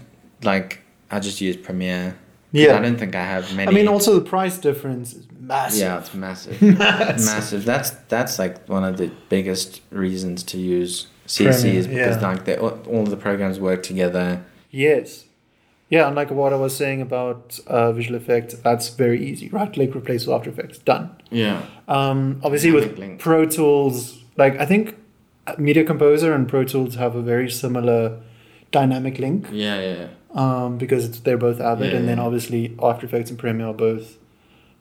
like I'll just use Premiere. Yeah. I don't think I have many. I mean, also the price difference is massive. yeah, it's massive. Massive. massive. That's that's like one of the biggest reasons to use CC Premiere, is because yeah. like all all the programs work together. Yes. Yeah, and like what I was saying about uh, visual effects, that's very easy. Right click, replace with After Effects, done. Yeah. Um, obviously, with link. Pro Tools, like I think Media Composer and Pro Tools have a very similar dynamic link Yeah, yeah. um, because it's, they're both Avid, Yeah, and then yeah. obviously After Effects and Premiere are both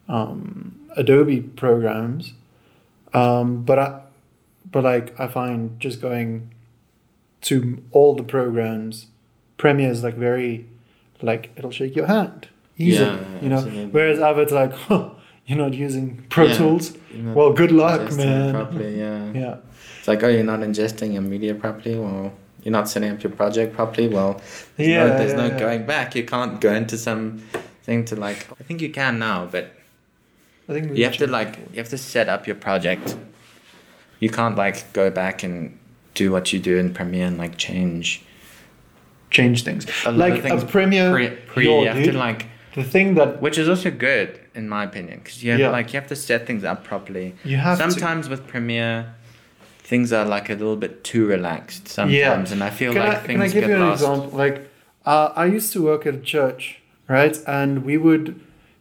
um, Adobe programs. Um, but I, but like I find just going to all the programs, Premiere is like very, like it'll shake your hand easily, Yeah, you know. absolutely. Whereas Avid's like, huh, you're not using Pro Yeah. Tools. Well, good luck, man. Properly, yeah. Yeah. It's like, oh, you're not ingesting your media properly. Well, you're not setting up your project properly. Well, there's Yeah, no, there's yeah, no going back. You can't go into some thing to like. I think you can now, but I think you have to like you have to set up your project. You can't like go back and do what you do in Premiere and like change. Change things. A Like a things Premiere, Pre, pre yo, you have dude, to like, the thing that which is also good in my opinion, because you have Yeah. like you have to set things up properly. you have to. sometimes with Premiere, things are like a little bit too relaxed sometimes, and I feel Can like I, things can I give get you an lost. example? Like, uh, I used to work at a church, right? And we would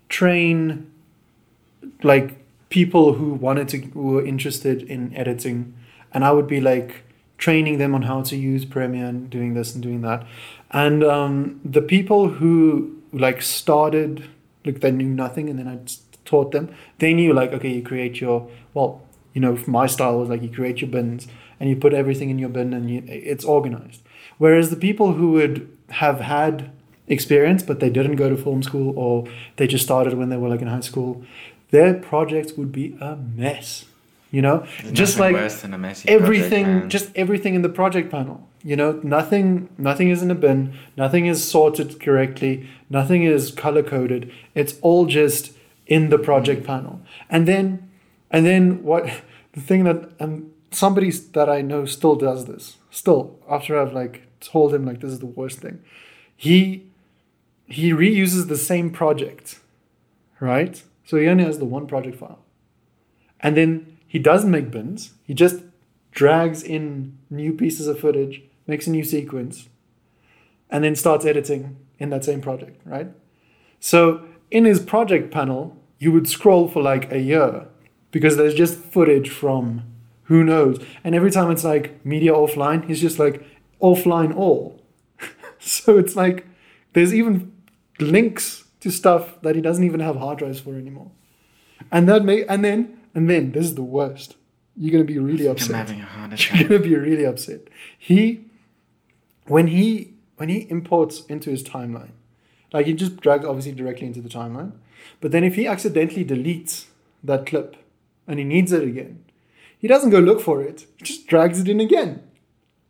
train, like, people who wanted to, who were interested in editing, and I would be like training them on how to use Premiere and doing this and doing that. And um, the people who like started, like, they knew nothing, and then I taught them. They knew like, okay, you create your well, you know, my style was like you create your bins and you put everything in your bin and you, it's organized. Whereas the people who would have had experience but they didn't go to film school or they just started when they were like in high school, their projects would be a mess. You know, There's just like worse than a messy project, everything, man. just everything in the project panel. You know, nothing, nothing is in a bin. Nothing is sorted correctly. Nothing is color coded. It's all just in the project panel. And then, and then what? The thing that um somebody that I know still does this. Still, after I've like told him like this is the worst thing, he he reuses the same project, right? So he only has the one project file, and then he doesn't make bins. He just drags in new pieces of footage, makes a new sequence, and then starts editing in that same project, right? So in his project panel, you would scroll for like a year because there's just footage from who knows. And every time it's like media offline, he's just like offline all. so it's like there's even links to stuff that he doesn't even have hard drives for anymore. And that may and then and then this is the worst. You're gonna be really I'm upset. having a heart You're gonna be really upset. He when he when he imports into his timeline, like he just drags obviously directly into the timeline, but then if he accidentally deletes that clip and he needs it again, he doesn't go look for it. He just drags it in again.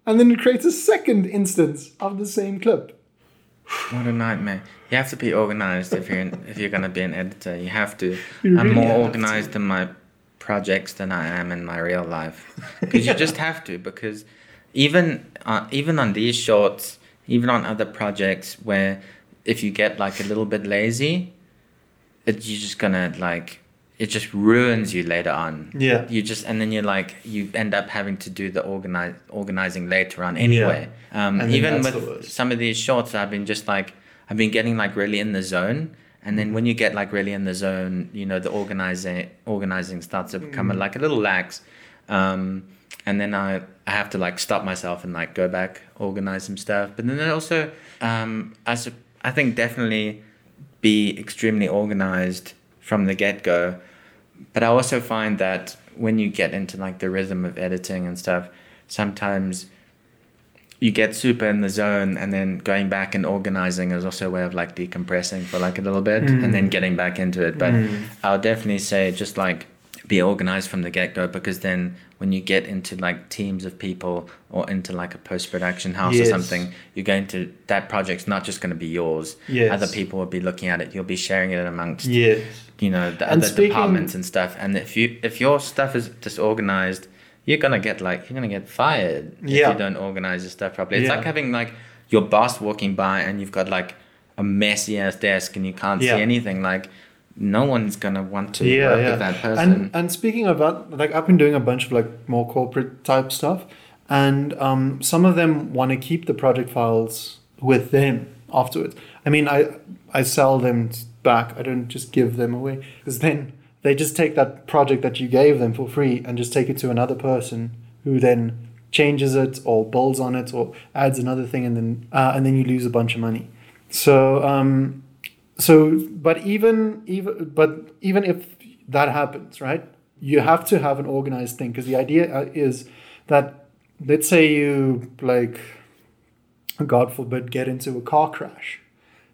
And then it creates a second instance of the same clip. What a nightmare! You have to be organized if you're if you're gonna be an editor. You have to. You I'm more organized than my projects than I am in my real life because you just have to. Because even uh, even on these shorts, even on other projects where if you get like a little bit lazy, it, you're just gonna like it just ruins you later on. Yeah. You just and then you're like you end up having to do the organize organizing later on anyway. Um, And even with some of these shorts, I've been just like I've been getting like really in the zone. And then when you get like really in the zone, you know the organizing organizing starts to become Mm. like a little lax, um, and then I I have to like stop myself and like go back organize some stuff. But then also um, I sup- I think definitely be extremely organized from the get go. But I also find that when you get into like the rhythm of editing and stuff, sometimes you get super in the zone and then going back and organizing is also a way of like decompressing for like a little bit and then mm. getting back into it. But mm. I'll definitely say just like be organized from the get go because then when you get into like teams of people or into like a post production house Yes. or something, you're going to that project's not just going to be yours. Yes. Other people will be looking at it. You'll be sharing it amongst Yes. you know the And other speaking- departments and stuff. And if you if your stuff is disorganized, you're gonna get like you're gonna get fired if Yeah. you don't organize your stuff properly. It's Yeah. like having like your boss walking by and you've got like a messy ass desk and you can't Yeah. see anything. Like no one's gonna want to yeah, work yeah. with that person. And and speaking of that, like I've been doing a bunch of like more corporate type stuff, and um, some of them want to keep the project files with them afterwards. I mean, I I sell them back. I don't just give them away because then they just take that project that you gave them for free and just take it to another person who then changes it or builds on it or adds another thing and then uh, and then you lose a bunch of money. So um, so but even even but even if that happens right you have to have an organized thing. Because the idea uh, is that let's say you like god forbid get into a car crash.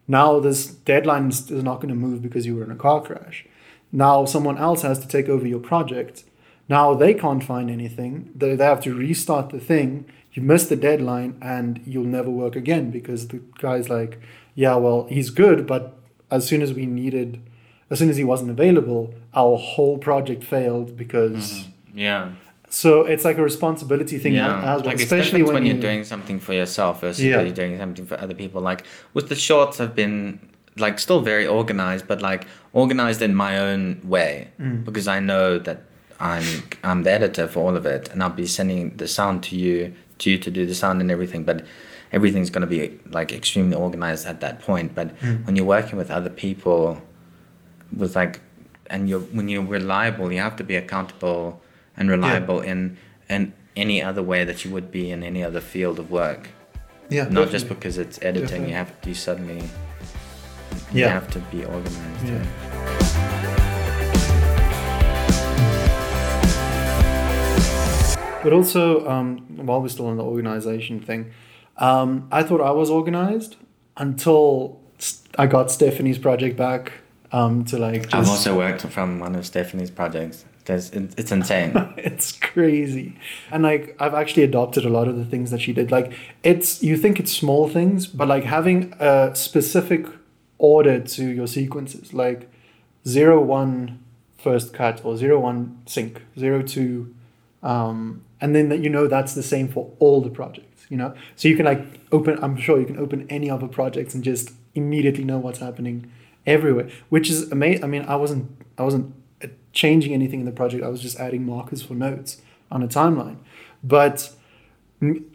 Now this deadline is is not going to move because you were in a car crash now someone else has to take over your project now they can't find anything they, they have to restart the thing you miss the deadline and you'll never work again because the guy's like yeah well he's good but as soon as we needed as soon as he wasn't available our whole project failed because mm-hmm. yeah. so it's like a responsibility thing Yeah, as well like especially when, when, you, you're doing something for yourself versus Yeah. you're doing something for other people. Like with the shorts, I've been like still very organized, but like organized in my own way Mm. because I know that I'm I'm the editor for all of it, and I'll be sending the sound to you to you to do the sound and everything, but. Everything's going to be like extremely organized at that point, but Mm. when you're working with other people, with like, and you're when you're reliable, you have to be accountable and reliable in in any other way that you would be in any other field of work. yeah Not just because it's editing. Definitely. You have you suddenly you have to be organized. Yeah. But also, um, while we're still on the organization thing, um, I thought I was organized until I got Stephanie's project back um, to like just. I've also worked from one of Stephanie's projects. There's, it's insane. it's crazy and like i've actually adopted a lot of the things that she did like it's you think it's small things but like having a specific order to your sequences like zero one first cut or zero one sync zero two um, and then that you know that's the same for all the projects you know? So you can like open i'm sure you can open any other projects and just immediately know what's happening everywhere which is amazing i mean i wasn't i wasn't changing anything in the project i was just adding markers for notes on a timeline. But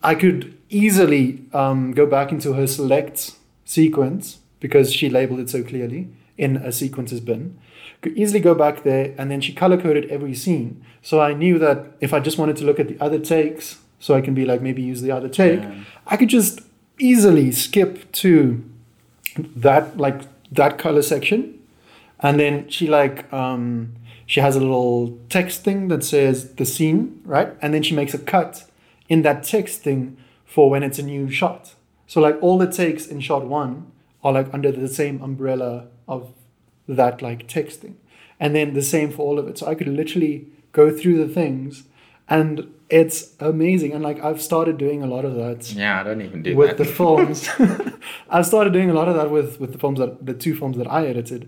i could easily um, go back into her select sequence because she labeled it so clearly in a sequences bin. Could easily go back there, and then she color coded every scene. So I knew that if I just wanted to look at the other takes, so I can be like maybe use the other take, Yeah. I could just easily skip to that like that color section, and then she like um, she has a little text thing that says the scene, right? And then she makes a cut in that text thing for when it's a new shot. So like all the takes in shot one are like under the same umbrella of that like texting. And then the same for all of it. So I could literally go through the things and it's amazing. And like I've started doing a lot of that Yeah, I don't even do that. with that. the films. I've started doing a lot of that with with the films that the two films that I edited,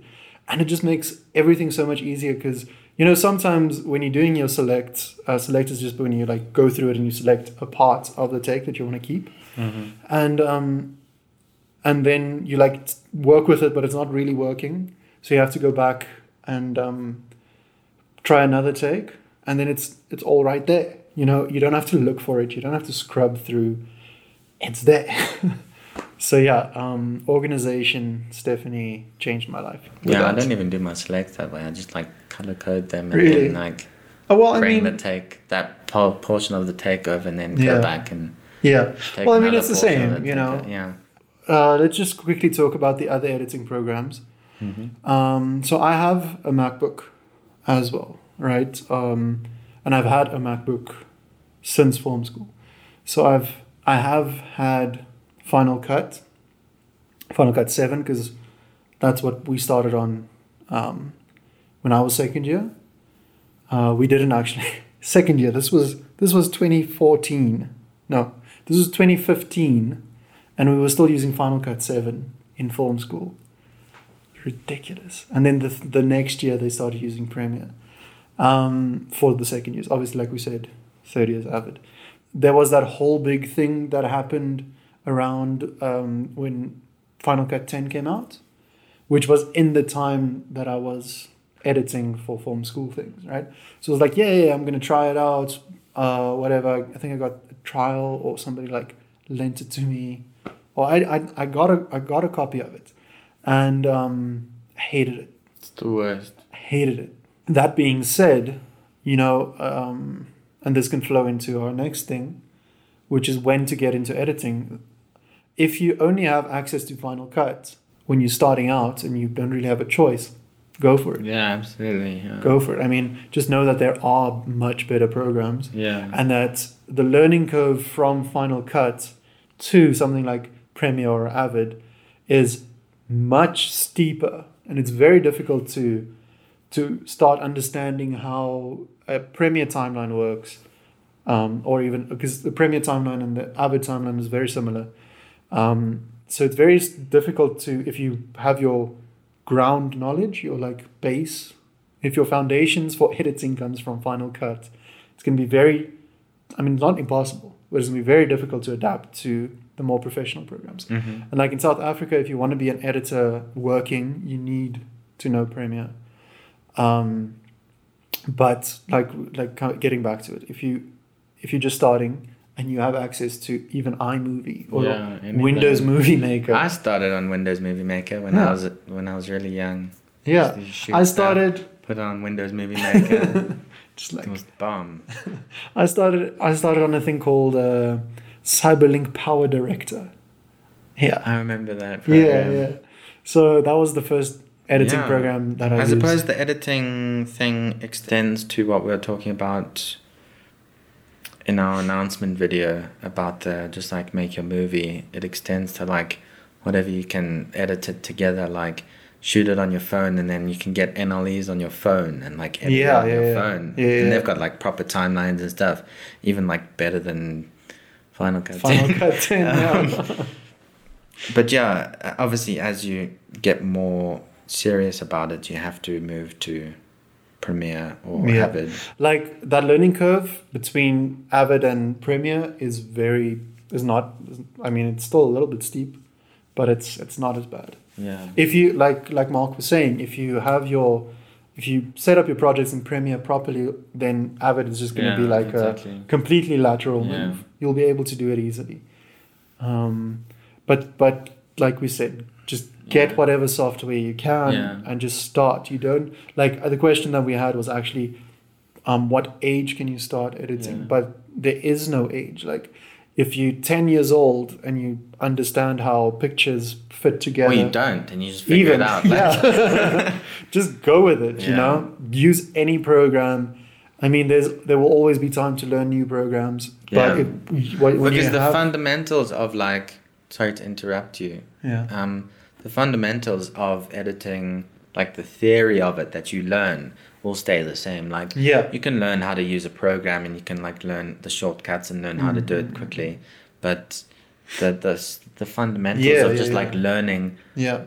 and it just makes everything so much easier because you know sometimes when you're doing your select, uh, select is just when you like go through it and you select a part of the take that you want to keep, Mhm. and um, and then you like work with it, but it's not really working, so you have to go back and um, try another take, and then it's it's all right there. You know, you don't have to look for it. You don't have to scrub through. It's there. so yeah, um, organization, Stephanie changed my life. with Yeah, I don't even do my selects that way. I just like color code them and Really? then like Oh well, I bring mean, the take that po- portion of the take over and then Yeah. go back and yeah. take Well, I mean, it's the same, you know. o- Yeah. Uh, let's just quickly talk about the other editing programs. Mm-hmm. Um, so I have a MacBook as well, right? Um, and I've had a MacBook since form school. So I've I have had Final Cut, Final Cut Seven, because that's what we started on um, when I was second year. Uh, we didn't actually second year. This was this was 2014. No, this was 2015, and we were still using Final Cut Seven in film school ridiculous. And then the the next year they started using Premiere um, for the second years. Obviously, like we said, third years Avid. There was that whole big thing that happened around um, when Final Cut 10 came out, which was in the time that I was editing for film school things, right? So it was like, yeah, yeah, I'm gonna try it out, uh, whatever. I think I got a trial or somebody like lent it to me, or I, I, I got a I got a copy of it, and um, hated it It's the worst. hated it. That being said, you know, um, and this can flow into our next thing, which is when to get into editing. If you only have access to Final Cut when you're starting out and you don't really have a choice, go for it. Yeah, absolutely. Yeah. Go for it. I mean, just know that there are much better programs Yeah. and that the learning curve from Final Cut to something like Premiere or Avid is much steeper, and it's very difficult to to start understanding how a Premiere timeline works, um, or even because the Premiere timeline and the Avid timeline is very similar. Um, so it's very difficult to if you have your ground knowledge, your like base, if your foundations for editing comes from Final Cut, it's going to be very, I mean, not impossible, but it's going to be very difficult to adapt to the more professional programs. Mm-hmm. And like in South Africa, if you want to be an editor working, you need to know Premiere. Um, but like like getting back to it, if you if you're just starting and you have access to even iMovie or Yeah, anything. Windows Movie Maker, I started on Windows Movie Maker when Yeah. I was when I was really young. yeah, Used to shoot I stuff, started put on Windows Movie Maker. just like it was bomb. I started I started on a thing called uh, Cyberlink Power Director. Yeah, I remember that. yeah, Program. yeah. So that was the first editing Yeah. program that I I used. suppose the editing thing extends to what we were talking about in our announcement video about the just like make your movie. It extends to like whatever you can edit it together, like shoot it on your phone and then you can get NLEs on your phone and like edit Yeah, on yeah, your yeah. phone. Yeah, yeah. And they've got like proper timelines and stuff, even like better than Final Cut. Final Cut 10. Um, But yeah, obviously, as you get more serious about it, you have to move to Premiere or Yeah. Avid. like that learning curve between Avid and Premiere is very is not. I mean, it's still a little bit steep, but it's it's not as bad. Yeah. If you like like Mark was saying, if you have your if you set up your projects in Premiere properly, then Avid is just going to be Yeah, like a completely lateral Yeah. move. You'll be able to do it easily. Um, but but like we said, just get Yeah. whatever software you can Yeah. and just start. You don't like uh, the question that we had was actually, um, what age can you start editing? Yeah. But there is no age. Like, if you're ten years old and you understand how pictures fit together, Well, you don't, and you just figure even it out. Like, yeah, just go with it. You know, use any program. I mean, there's there will always be time to learn new programs, but Yeah. if, when when because the have, fundamentals of like, sorry to interrupt you. yeah, Um, the fundamentals of editing, like the theory of it that you learn, will stay the same. Like yeah, you can learn how to use a program and you can like learn the shortcuts and learn how to do Mm. it quickly, but the the the fundamentals Yeah, of yeah, just yeah. like learning yeah,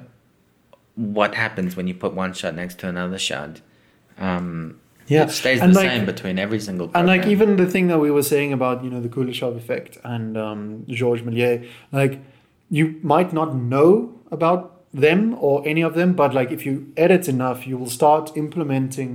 what happens when you put one shot next to another shot. Um, yeah. it stays the like- same between every single And like even the thing that we were saying about you know the Kuleshov effect and um, Georges Méliès, like you might not know about them or any of them, but like if you edit enough, you will start implementing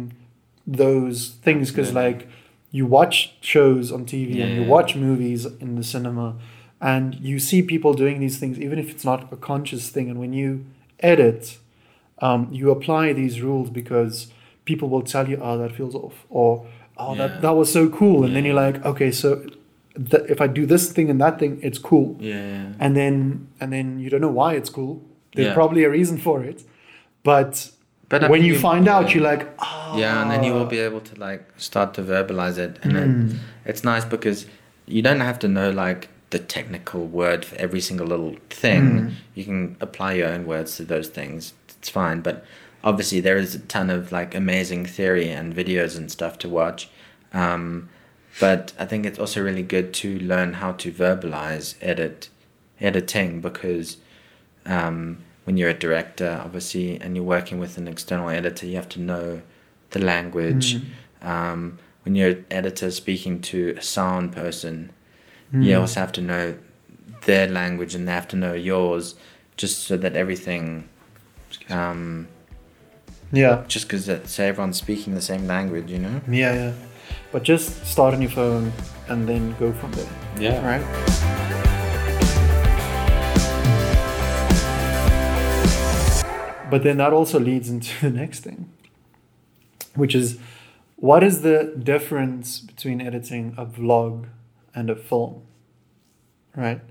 those things because Yeah. like you watch shows on TV and you watch movies in the cinema, and you see people doing these things even if it's not a conscious thing. And when you edit, um, you apply these rules because people will tell you, "Oh, that feels off," or "Oh, Yeah. that that was so cool," and then you're like, "Okay, so th- if I do this thing and that thing, it's cool." yeah, And then and then you don't know why it's cool. There's Yeah. probably a reason for it, but but when you find out, you're like, "Oh, yeah, and then you will be able to like start to verbalize it, and then Mm. it's nice because you don't have to know like the technical word for every single little thing. Mm. You can apply your own words to those things. It's fine, but obviously there is a ton of like amazing theory and videos and stuff to watch. Um, but I think it's also really good to learn how to verbalize edit editing because um, when you're a director, obviously, and you're working with an external editor, you have to know the language. Mm. Um, when you're an editor speaking to a sound person, Mm. you also have to know their language and they have to know yours, just so that everything, um, yeah, just because everyone's speaking the same language, you know. yeah, yeah. But just start on your phone and then go from there, Yeah. right? But then that also leads into the next thing, which is what is the difference between editing a vlog and a film? Right?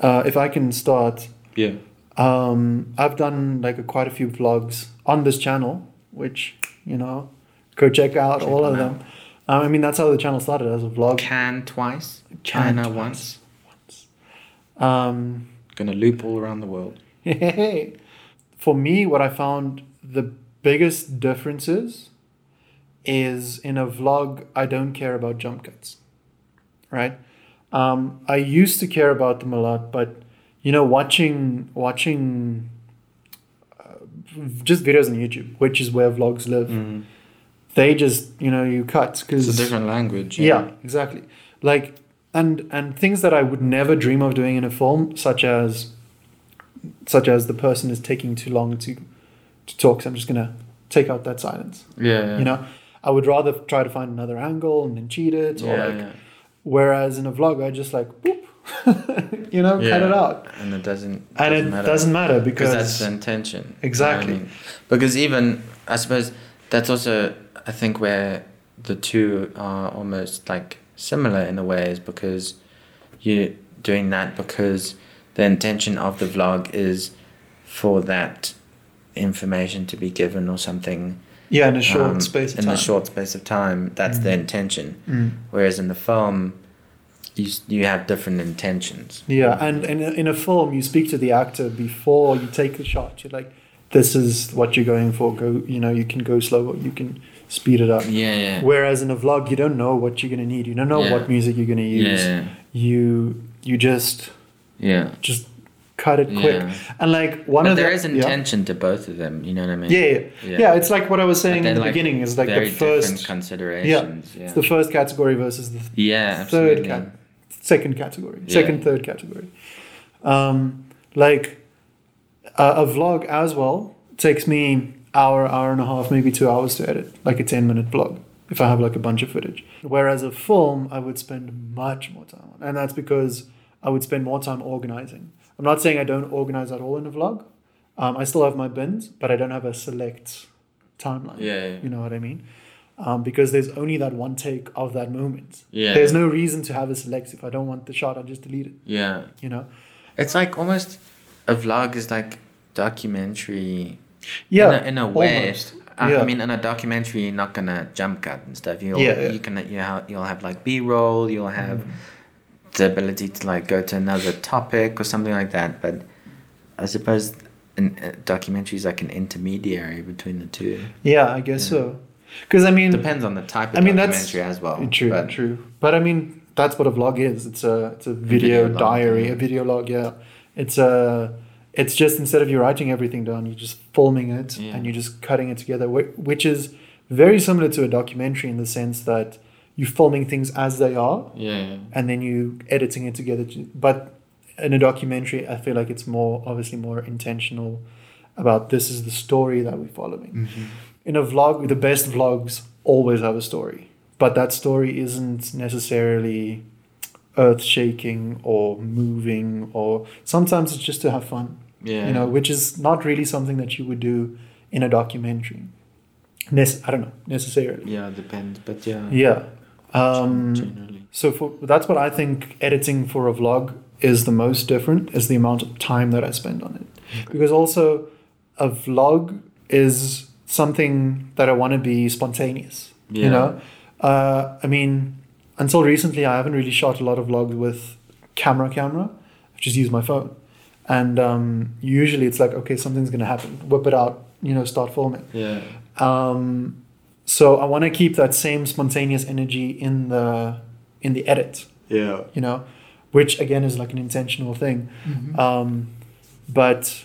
Uh, if I can start, Yeah. um, I've done like a, quite a few vlogs on this channel, which, you know, go check out Check all of them. Um, I mean, that's how the channel started as a vlog. Can twice. Can China twice. once. Um, Gonna loop all around the world. for me, what I found the biggest differences is in a vlog, I don't care about jump cuts, right? Um, I used to care about them a lot, but you know, watching watching just videos on YouTube, which is where vlogs live, Mm. they just you know you cut because It's a different language. yeah, exactly. Like and and things that I would never dream of doing in a film, such as such as the person is taking too long to to talk. So I'm just gonna take out that silence. Yeah. yeah. You know, I would rather try to find another angle and then cheat it, or Yeah, like. Yeah. Whereas in a vlog, I just like boop, you know, cut it out, And it doesn't. and it doesn't matter because because that's the intention. you know I Exactly. mean? Because even I suppose that's also I think where the two are almost like similar in a way is because you're doing that because the intention of the vlog is for that information to be given or something yeah, in a short um, space of in time. In a short space of time. That's the Mhm. intention. Mm. Whereas in the film, you you have different intentions. Yeah, and, and in a film, you speak to the actor before you take the shot. You're like, "This is what you're going for. Go, you know, you can go slow, or you can speed it up." Yeah, yeah. Whereas in a vlog, you don't know what you're gonna need. You don't know Yeah. what music you're gonna use. Yeah, You you just yeah. just cut it quick. Yeah. And like one but of the there is yeah. intention to both of them. You know what I mean? Yeah, yeah, yeah, Yeah. It's like what I was saying in the like, beginning. Is like the different first, considerations. Yeah. it's the first category versus the yeah, third absolutely. cat- second category, Yeah. second, third category. Um, like a, a vlog as well takes me hour, hour and a half, maybe two hours to edit, like a ten minute vlog. If I have like a bunch of footage, whereas a film I would spend much more time on, and that's because I would spend more time organizing. I'm not saying I don't organize at all in a vlog, Um, I still have my bins, but I don't have a select timeline. Yeah, yeah. You know what I mean? Um, because there's only that one take of that moment. Yeah. There's no reason to have a select. If I don't want the shot, I just delete it. Yeah. You know? It's like almost a vlog is like documentary. Yeah. In a, in a way. I, Yeah. I mean, in a documentary, you're not gonna jump cut and stuff. You'll, Yeah, yeah. You can you have, you'll have like B roll. You'll have Mm-hmm. The ability to like go to another topic or something like that. But I suppose an, a uh, documentary is like an intermediary between the two. Yeah, I guess Yeah. so. Because I mean, Depends on the type of I mean, that's- as well. True, but true. But I mean, that's what a vlog is. It's a it's a video, video log, diary, yeah. a video log. Yeah, it's a it's just instead of you writing everything down, you're just filming it Yeah. and you're just cutting it together, which is very similar to a documentary in the sense that you're filming things as they are Yeah. and then you editing it together. to- But in a documentary, I feel like it's more obviously more intentional about this is the story that we're following Mm-hmm. in a vlog, the best vlogs always have a story, but that story isn't necessarily earth shaking or moving, or sometimes it's just to have fun, Yeah. you know, which is not really something that you would do in a documentary. Nec- I don't know necessarily. Yeah, it depends. But yeah. Yeah. Um, so for that's what I think editing for a vlog is the most different is the amount of time that I spend on it. Because also a vlog is something that I want to be spontaneous. Yeah. You know? Uh, I mean, until recently I haven't really shot a lot of vlogs with camera camera. I've just used my phone. And um, usually it's like, okay, something's gonna happen. Whip it out, you know, start filming. Yeah. Um, so I want to keep that same spontaneous energy in the in the edit, Yeah. you know, which again is like an intentional thing. Mm-hmm. Um, but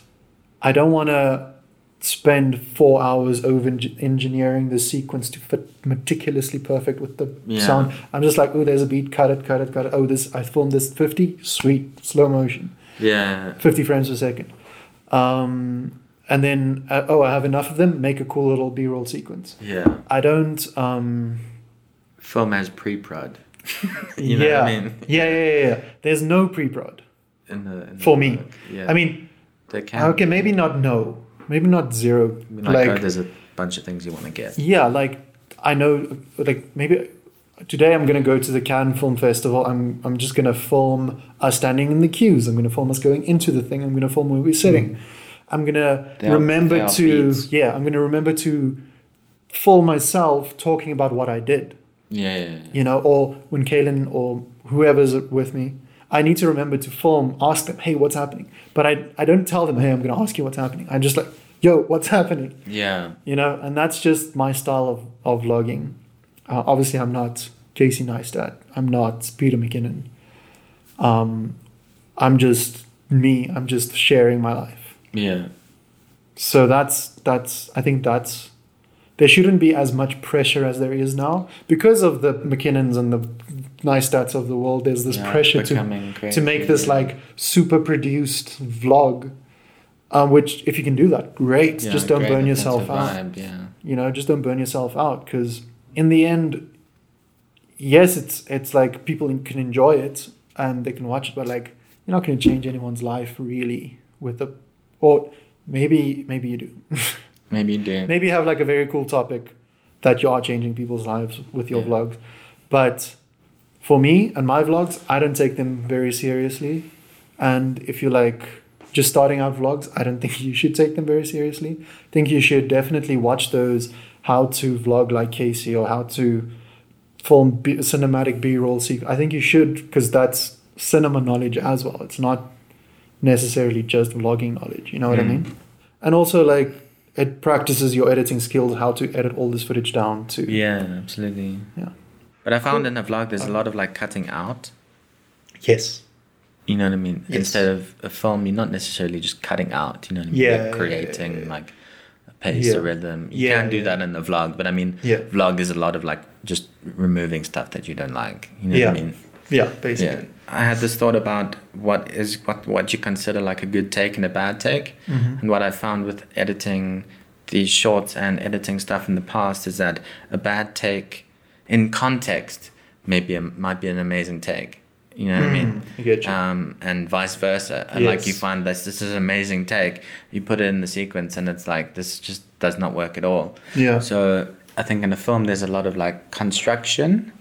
I don't want to spend four hours over engineering the sequence to fit meticulously perfect with the Yeah. sound. I'm just like, oh, there's a beat, cut it, cut it, cut it. Oh, this I filmed this 50, sweet, slow motion. Yeah. 50 frames per second. Um, and then, uh, oh, I have enough of them, make a cool little B roll sequence. Yeah. I don't, um, Film as pre-prod. You know yeah. what I mean? yeah, yeah, yeah, yeah. There's no pre prod. In the, in the For me. Yeah. I mean, can. okay, maybe not no, maybe not zero. I mean, like, oh, there's a bunch of things you want to get. yeah, like I know, like maybe today I'm gonna go to the Cannes Film Festival. I'm I'm just gonna film us standing in the queues. I'm gonna film us going into the thing. I'm gonna film where we're sitting. I'm gonna are- remember to beats. yeah. I'm gonna remember to film myself talking about what I did. Yeah. yeah, yeah. You know, or when Kaylin or whoever's with me. I need to remember to film, ask them, hey, what's happening? But I, I don't tell them, hey, I'm going to ask you what's happening. I'm just like, yo, what's happening? Yeah. you know and that's just my style of, of vlogging uh, obviously i'm not casey neistat i'm not peter mckinnon um, i'm just me i'm just sharing my life Yeah. so that's that's i think that's there shouldn't be as much pressure as there is now because of the mckinnons and the Neistats of the world there's this Yeah, pressure to becoming to make this like super produced vlog um, which if you can do that great yeah. just don't great burn yourself out vibe, Yeah. you know just don't burn yourself out because in the end yes it's it's like people can enjoy it and they can watch it but like you're not going to change anyone's life really with the or maybe maybe you do. Maybe you do. maybe you have like a very cool topic that you are changing people's lives with your Yeah. vlogs. But for me and my vlogs i don't take them very seriously. And if you like just starting out vlogs i don't think you should take them very seriously. I think you should definitely watch those how to vlog like casey or how to film B- cinematic b-roll sequence i think you should because that's cinema knowledge as well. It's not necessarily just vlogging knowledge you know what i Mm. mean and also like it practices your editing skills how to edit all this footage down to Yeah, absolutely. Yeah. But I found in a vlog there's a lot of like cutting out. yes You know what I mean? Yes. Instead of a film, you're not necessarily just cutting out. You know what I mean? Yeah, You're yeah, creating yeah, yeah. like a pace, Yeah. a rhythm. You Yeah, can do yeah. that in the vlog, but I mean, Yeah. vlog is a lot of like just removing stuff that you don't like. You know Yeah. what I mean? Yeah basically Yeah. I had this thought about what is what what you consider like a good take and a bad take. Mhm. And what I found with editing these shorts and editing stuff in the past is that a bad take in context maybe a, might be an amazing take. You know what I mean? Mm, I get you. um, and vice versa. And like you find this, this is an amazing take. You put it in the sequence, and it's like this just does not work at all. yeah. So I think in a film, there's a lot of like construction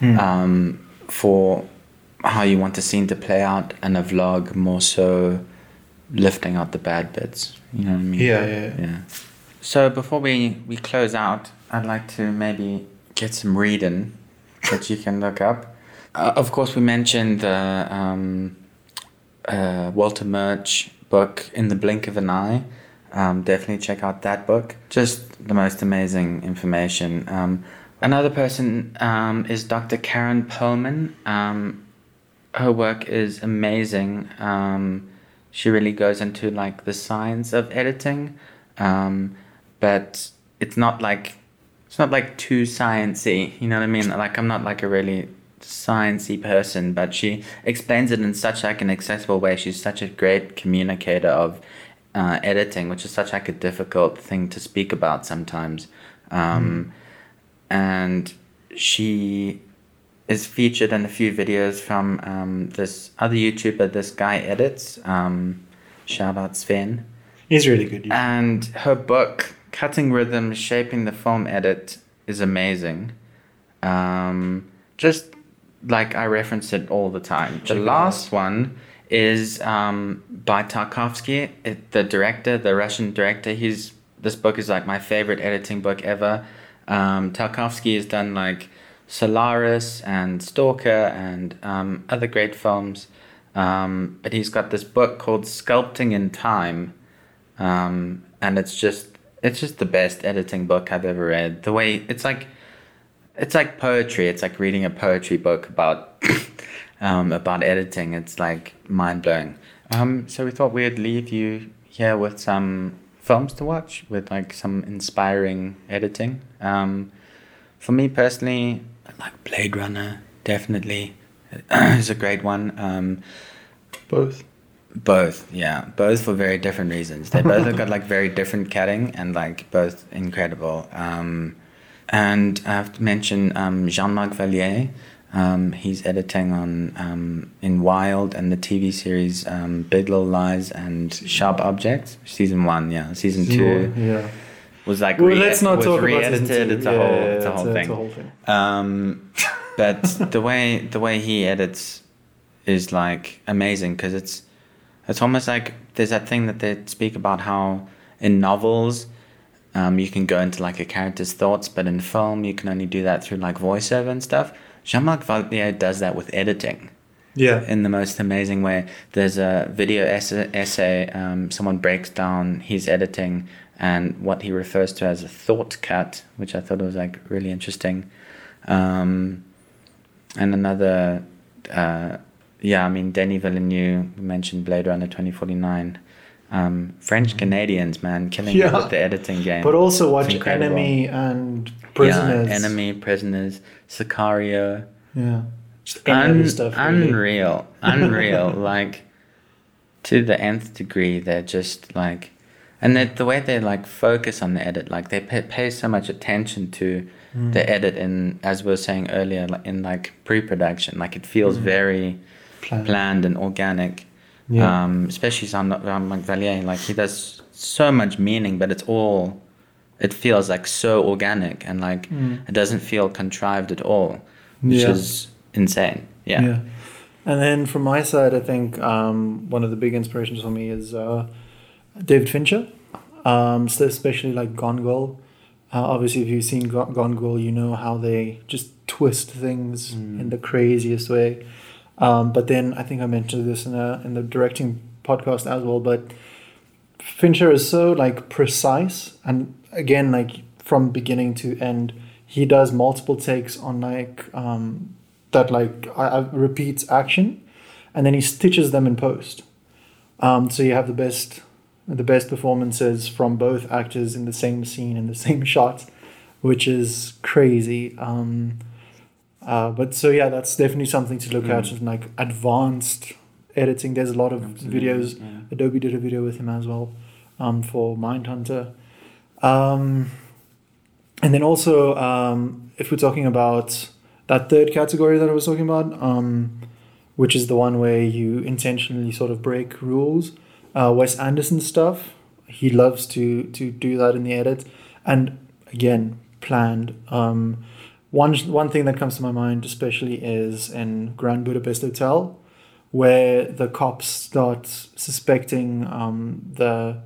Mm. um, for how you want the scene to play out, and a vlog more so lifting out the bad bits. You know what I mean? yeah, yeah, yeah. Yeah. So before we, we close out, I'd like to maybe get some reading that you can look up. Uh, of course, we mentioned the um, uh, Walter Murch book, In the Blink of an Eye. Um, definitely check out that book. Just the most amazing information. Um, another person um, is Dr. Karen Pearlman. Um, her work is amazing. Um, she really goes into like the science of editing, um, but it's not like it's not like too sciencey. You know what I mean? Like I'm not like a really sciencey person, but she explains it in such like an accessible way. She's such a great communicator of uh, editing, which is such like a difficult thing to speak about sometimes. Um, And she is featured in a few videos from um, this other YouTuber, this guy edits. Um, shout out Sven. He's really good. Uh, And her book, Cutting Rhythm, Shaping the Film Edit, is amazing. Um, just like I reference it all the time. The last one is um, by Tarkovsky, it, the director, the Russian director. He's this book is like my favorite editing book ever. Um, Tarkovsky has done like Solaris and Stalker and um, other great films. Um, but he's got this book called Sculpting in Time, um, and it's just it's just the best editing book I've ever read. The way it's like it's like poetry. It's like reading a poetry book about um, about editing. It's like mind blowing. Um, so we thought we'd leave you here with some films to watch with like some inspiring editing. Um, for me personally, like Blade Runner definitely is a great one. Um, Both. both, yeah, both for very different reasons. They both have got like very different cutting and like both incredible. Um, and I have to mention um, Jean-Marc Vallée. Um, he's editing on um, in Wild and the TV series um, Big Little Lies and Sharp Objects. Season one, yeah. Season two Yeah. Was like Well, re- let's not was talk re-edited. two. It's a Yeah, whole, yeah, it's a whole it's thing. a whole thing. Um, but the way the way he edits is like amazing because it's it's almost like there's that thing that they speak about how in novels um, you can go into like a character's thoughts, but in film you can only do that through like voiceover and stuff. Jean-Marc Vallée does that with editing Yeah. in the most amazing way. There's a video essay, essay um, someone breaks down his editing and what he refers to as a thought cut, which I thought was like really interesting. Um, and another, uh, yeah, I mean, Denis Villeneuve, mentioned Blade Runner 2049. Um, French Canadians, man, killing it Yeah. with the editing game. But also watch. Enemy and Prisoners. Yeah, Enemy, Prisoners, Sicario. Yeah. Un- stuff. really. unreal unreal like to the nth degree they're just like and that the way they like focus on the edit like they pay, pay so much attention to Mm. the edit in as we were saying earlier like in like pre-production like it feels Mm. very Plan. planned and organic Yeah. um especially Jean Jean-Marc Vallée like he does so much meaning but it's all it feels like so organic and like Mm. it doesn't feel contrived at all which Yeah. is insane yeah. Yeah. And then from my side, I think um, one of the big inspirations for me is uh, David Fincher, um, so especially like Gone Girl. Uh, obviously, if you've seen Go- Gone Girl, you know how they just twist things Mm. in the craziest way. Um, but then I think I mentioned this in a, in the directing podcast as well. But Fincher is so like precise, and again, like from beginning to end, he does multiple takes on like um, that like I, I repeats action, and then he stitches them in post. Um, so you have the best the best performances from both actors in the same scene in the same shot, which is crazy. Um, uh, but so yeah, that's definitely something to look at. Mm. in, Like advanced editing. There's a lot of Absolutely, videos. yeah. Adobe did a video with him as well, um, for Mindhunter. Um, and then also, um, if we're talking about that third category that I was talking about, um, which is the one where you intentionally sort of break rules. Uh, Wes Anderson stuff, he loves to to do that in the edit, and again planned. Um, one one thing that comes to my mind especially is in Grand Budapest Hotel, where the cops start suspecting um, the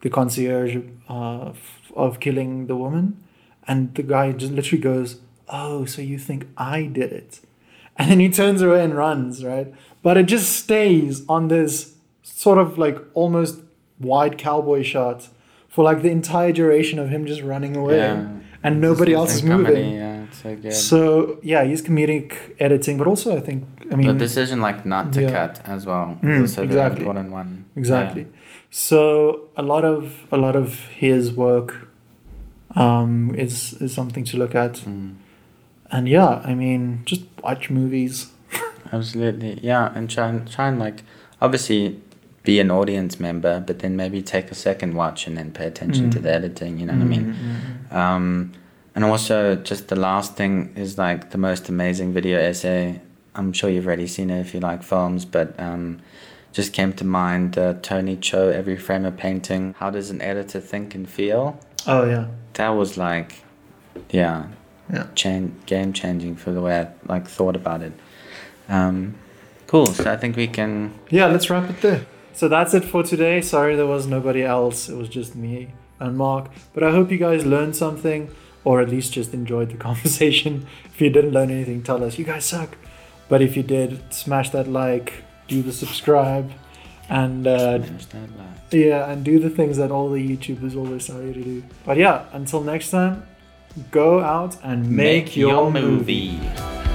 the concierge uh, of killing the woman, and the guy just literally goes, "Oh, so you think I did it?" And then he turns away and runs, right? But it just stays on this sort of like almost wide cowboy shot for like the entire duration of him just running away, Yeah. and nobody else is moving. Comedy, yeah, so. So yeah, he's comedic editing, but also I think I mean the decision like not to Yeah. cut as well Mm, exactly. important one. exactly. So a lot of a lot of his work um, is is something to look at, Mm. and yeah, I mean just watch movies. Absolutely, yeah, and try and try and like obviously be an audience member, but then maybe take a second watch and then pay attention to Mm. the editing. You know what I mean? Um, and also, just the last thing is like the most amazing video essay. I'm sure you've already seen it if you like films, but um, just came to mind the Tony Zhou Every Frame a Painting. How does an editor think and feel? Oh yeah, That was like, yeah, yeah. game changing for the way I like thought about it. Um, cool. So I think we can. Yeah, let's wrap it there. So that's it for today. Sorry there was nobody else. It was just me and Mark. But I hope you guys learned something or at least just enjoyed the conversation. If you didn't learn anything, tell us. You guys suck. But if you did, smash that like, do the subscribe, and uh, yeah, and do the things that all the YouTubers always tell you to do. But yeah, until next time, go out and make, your, movie. movie.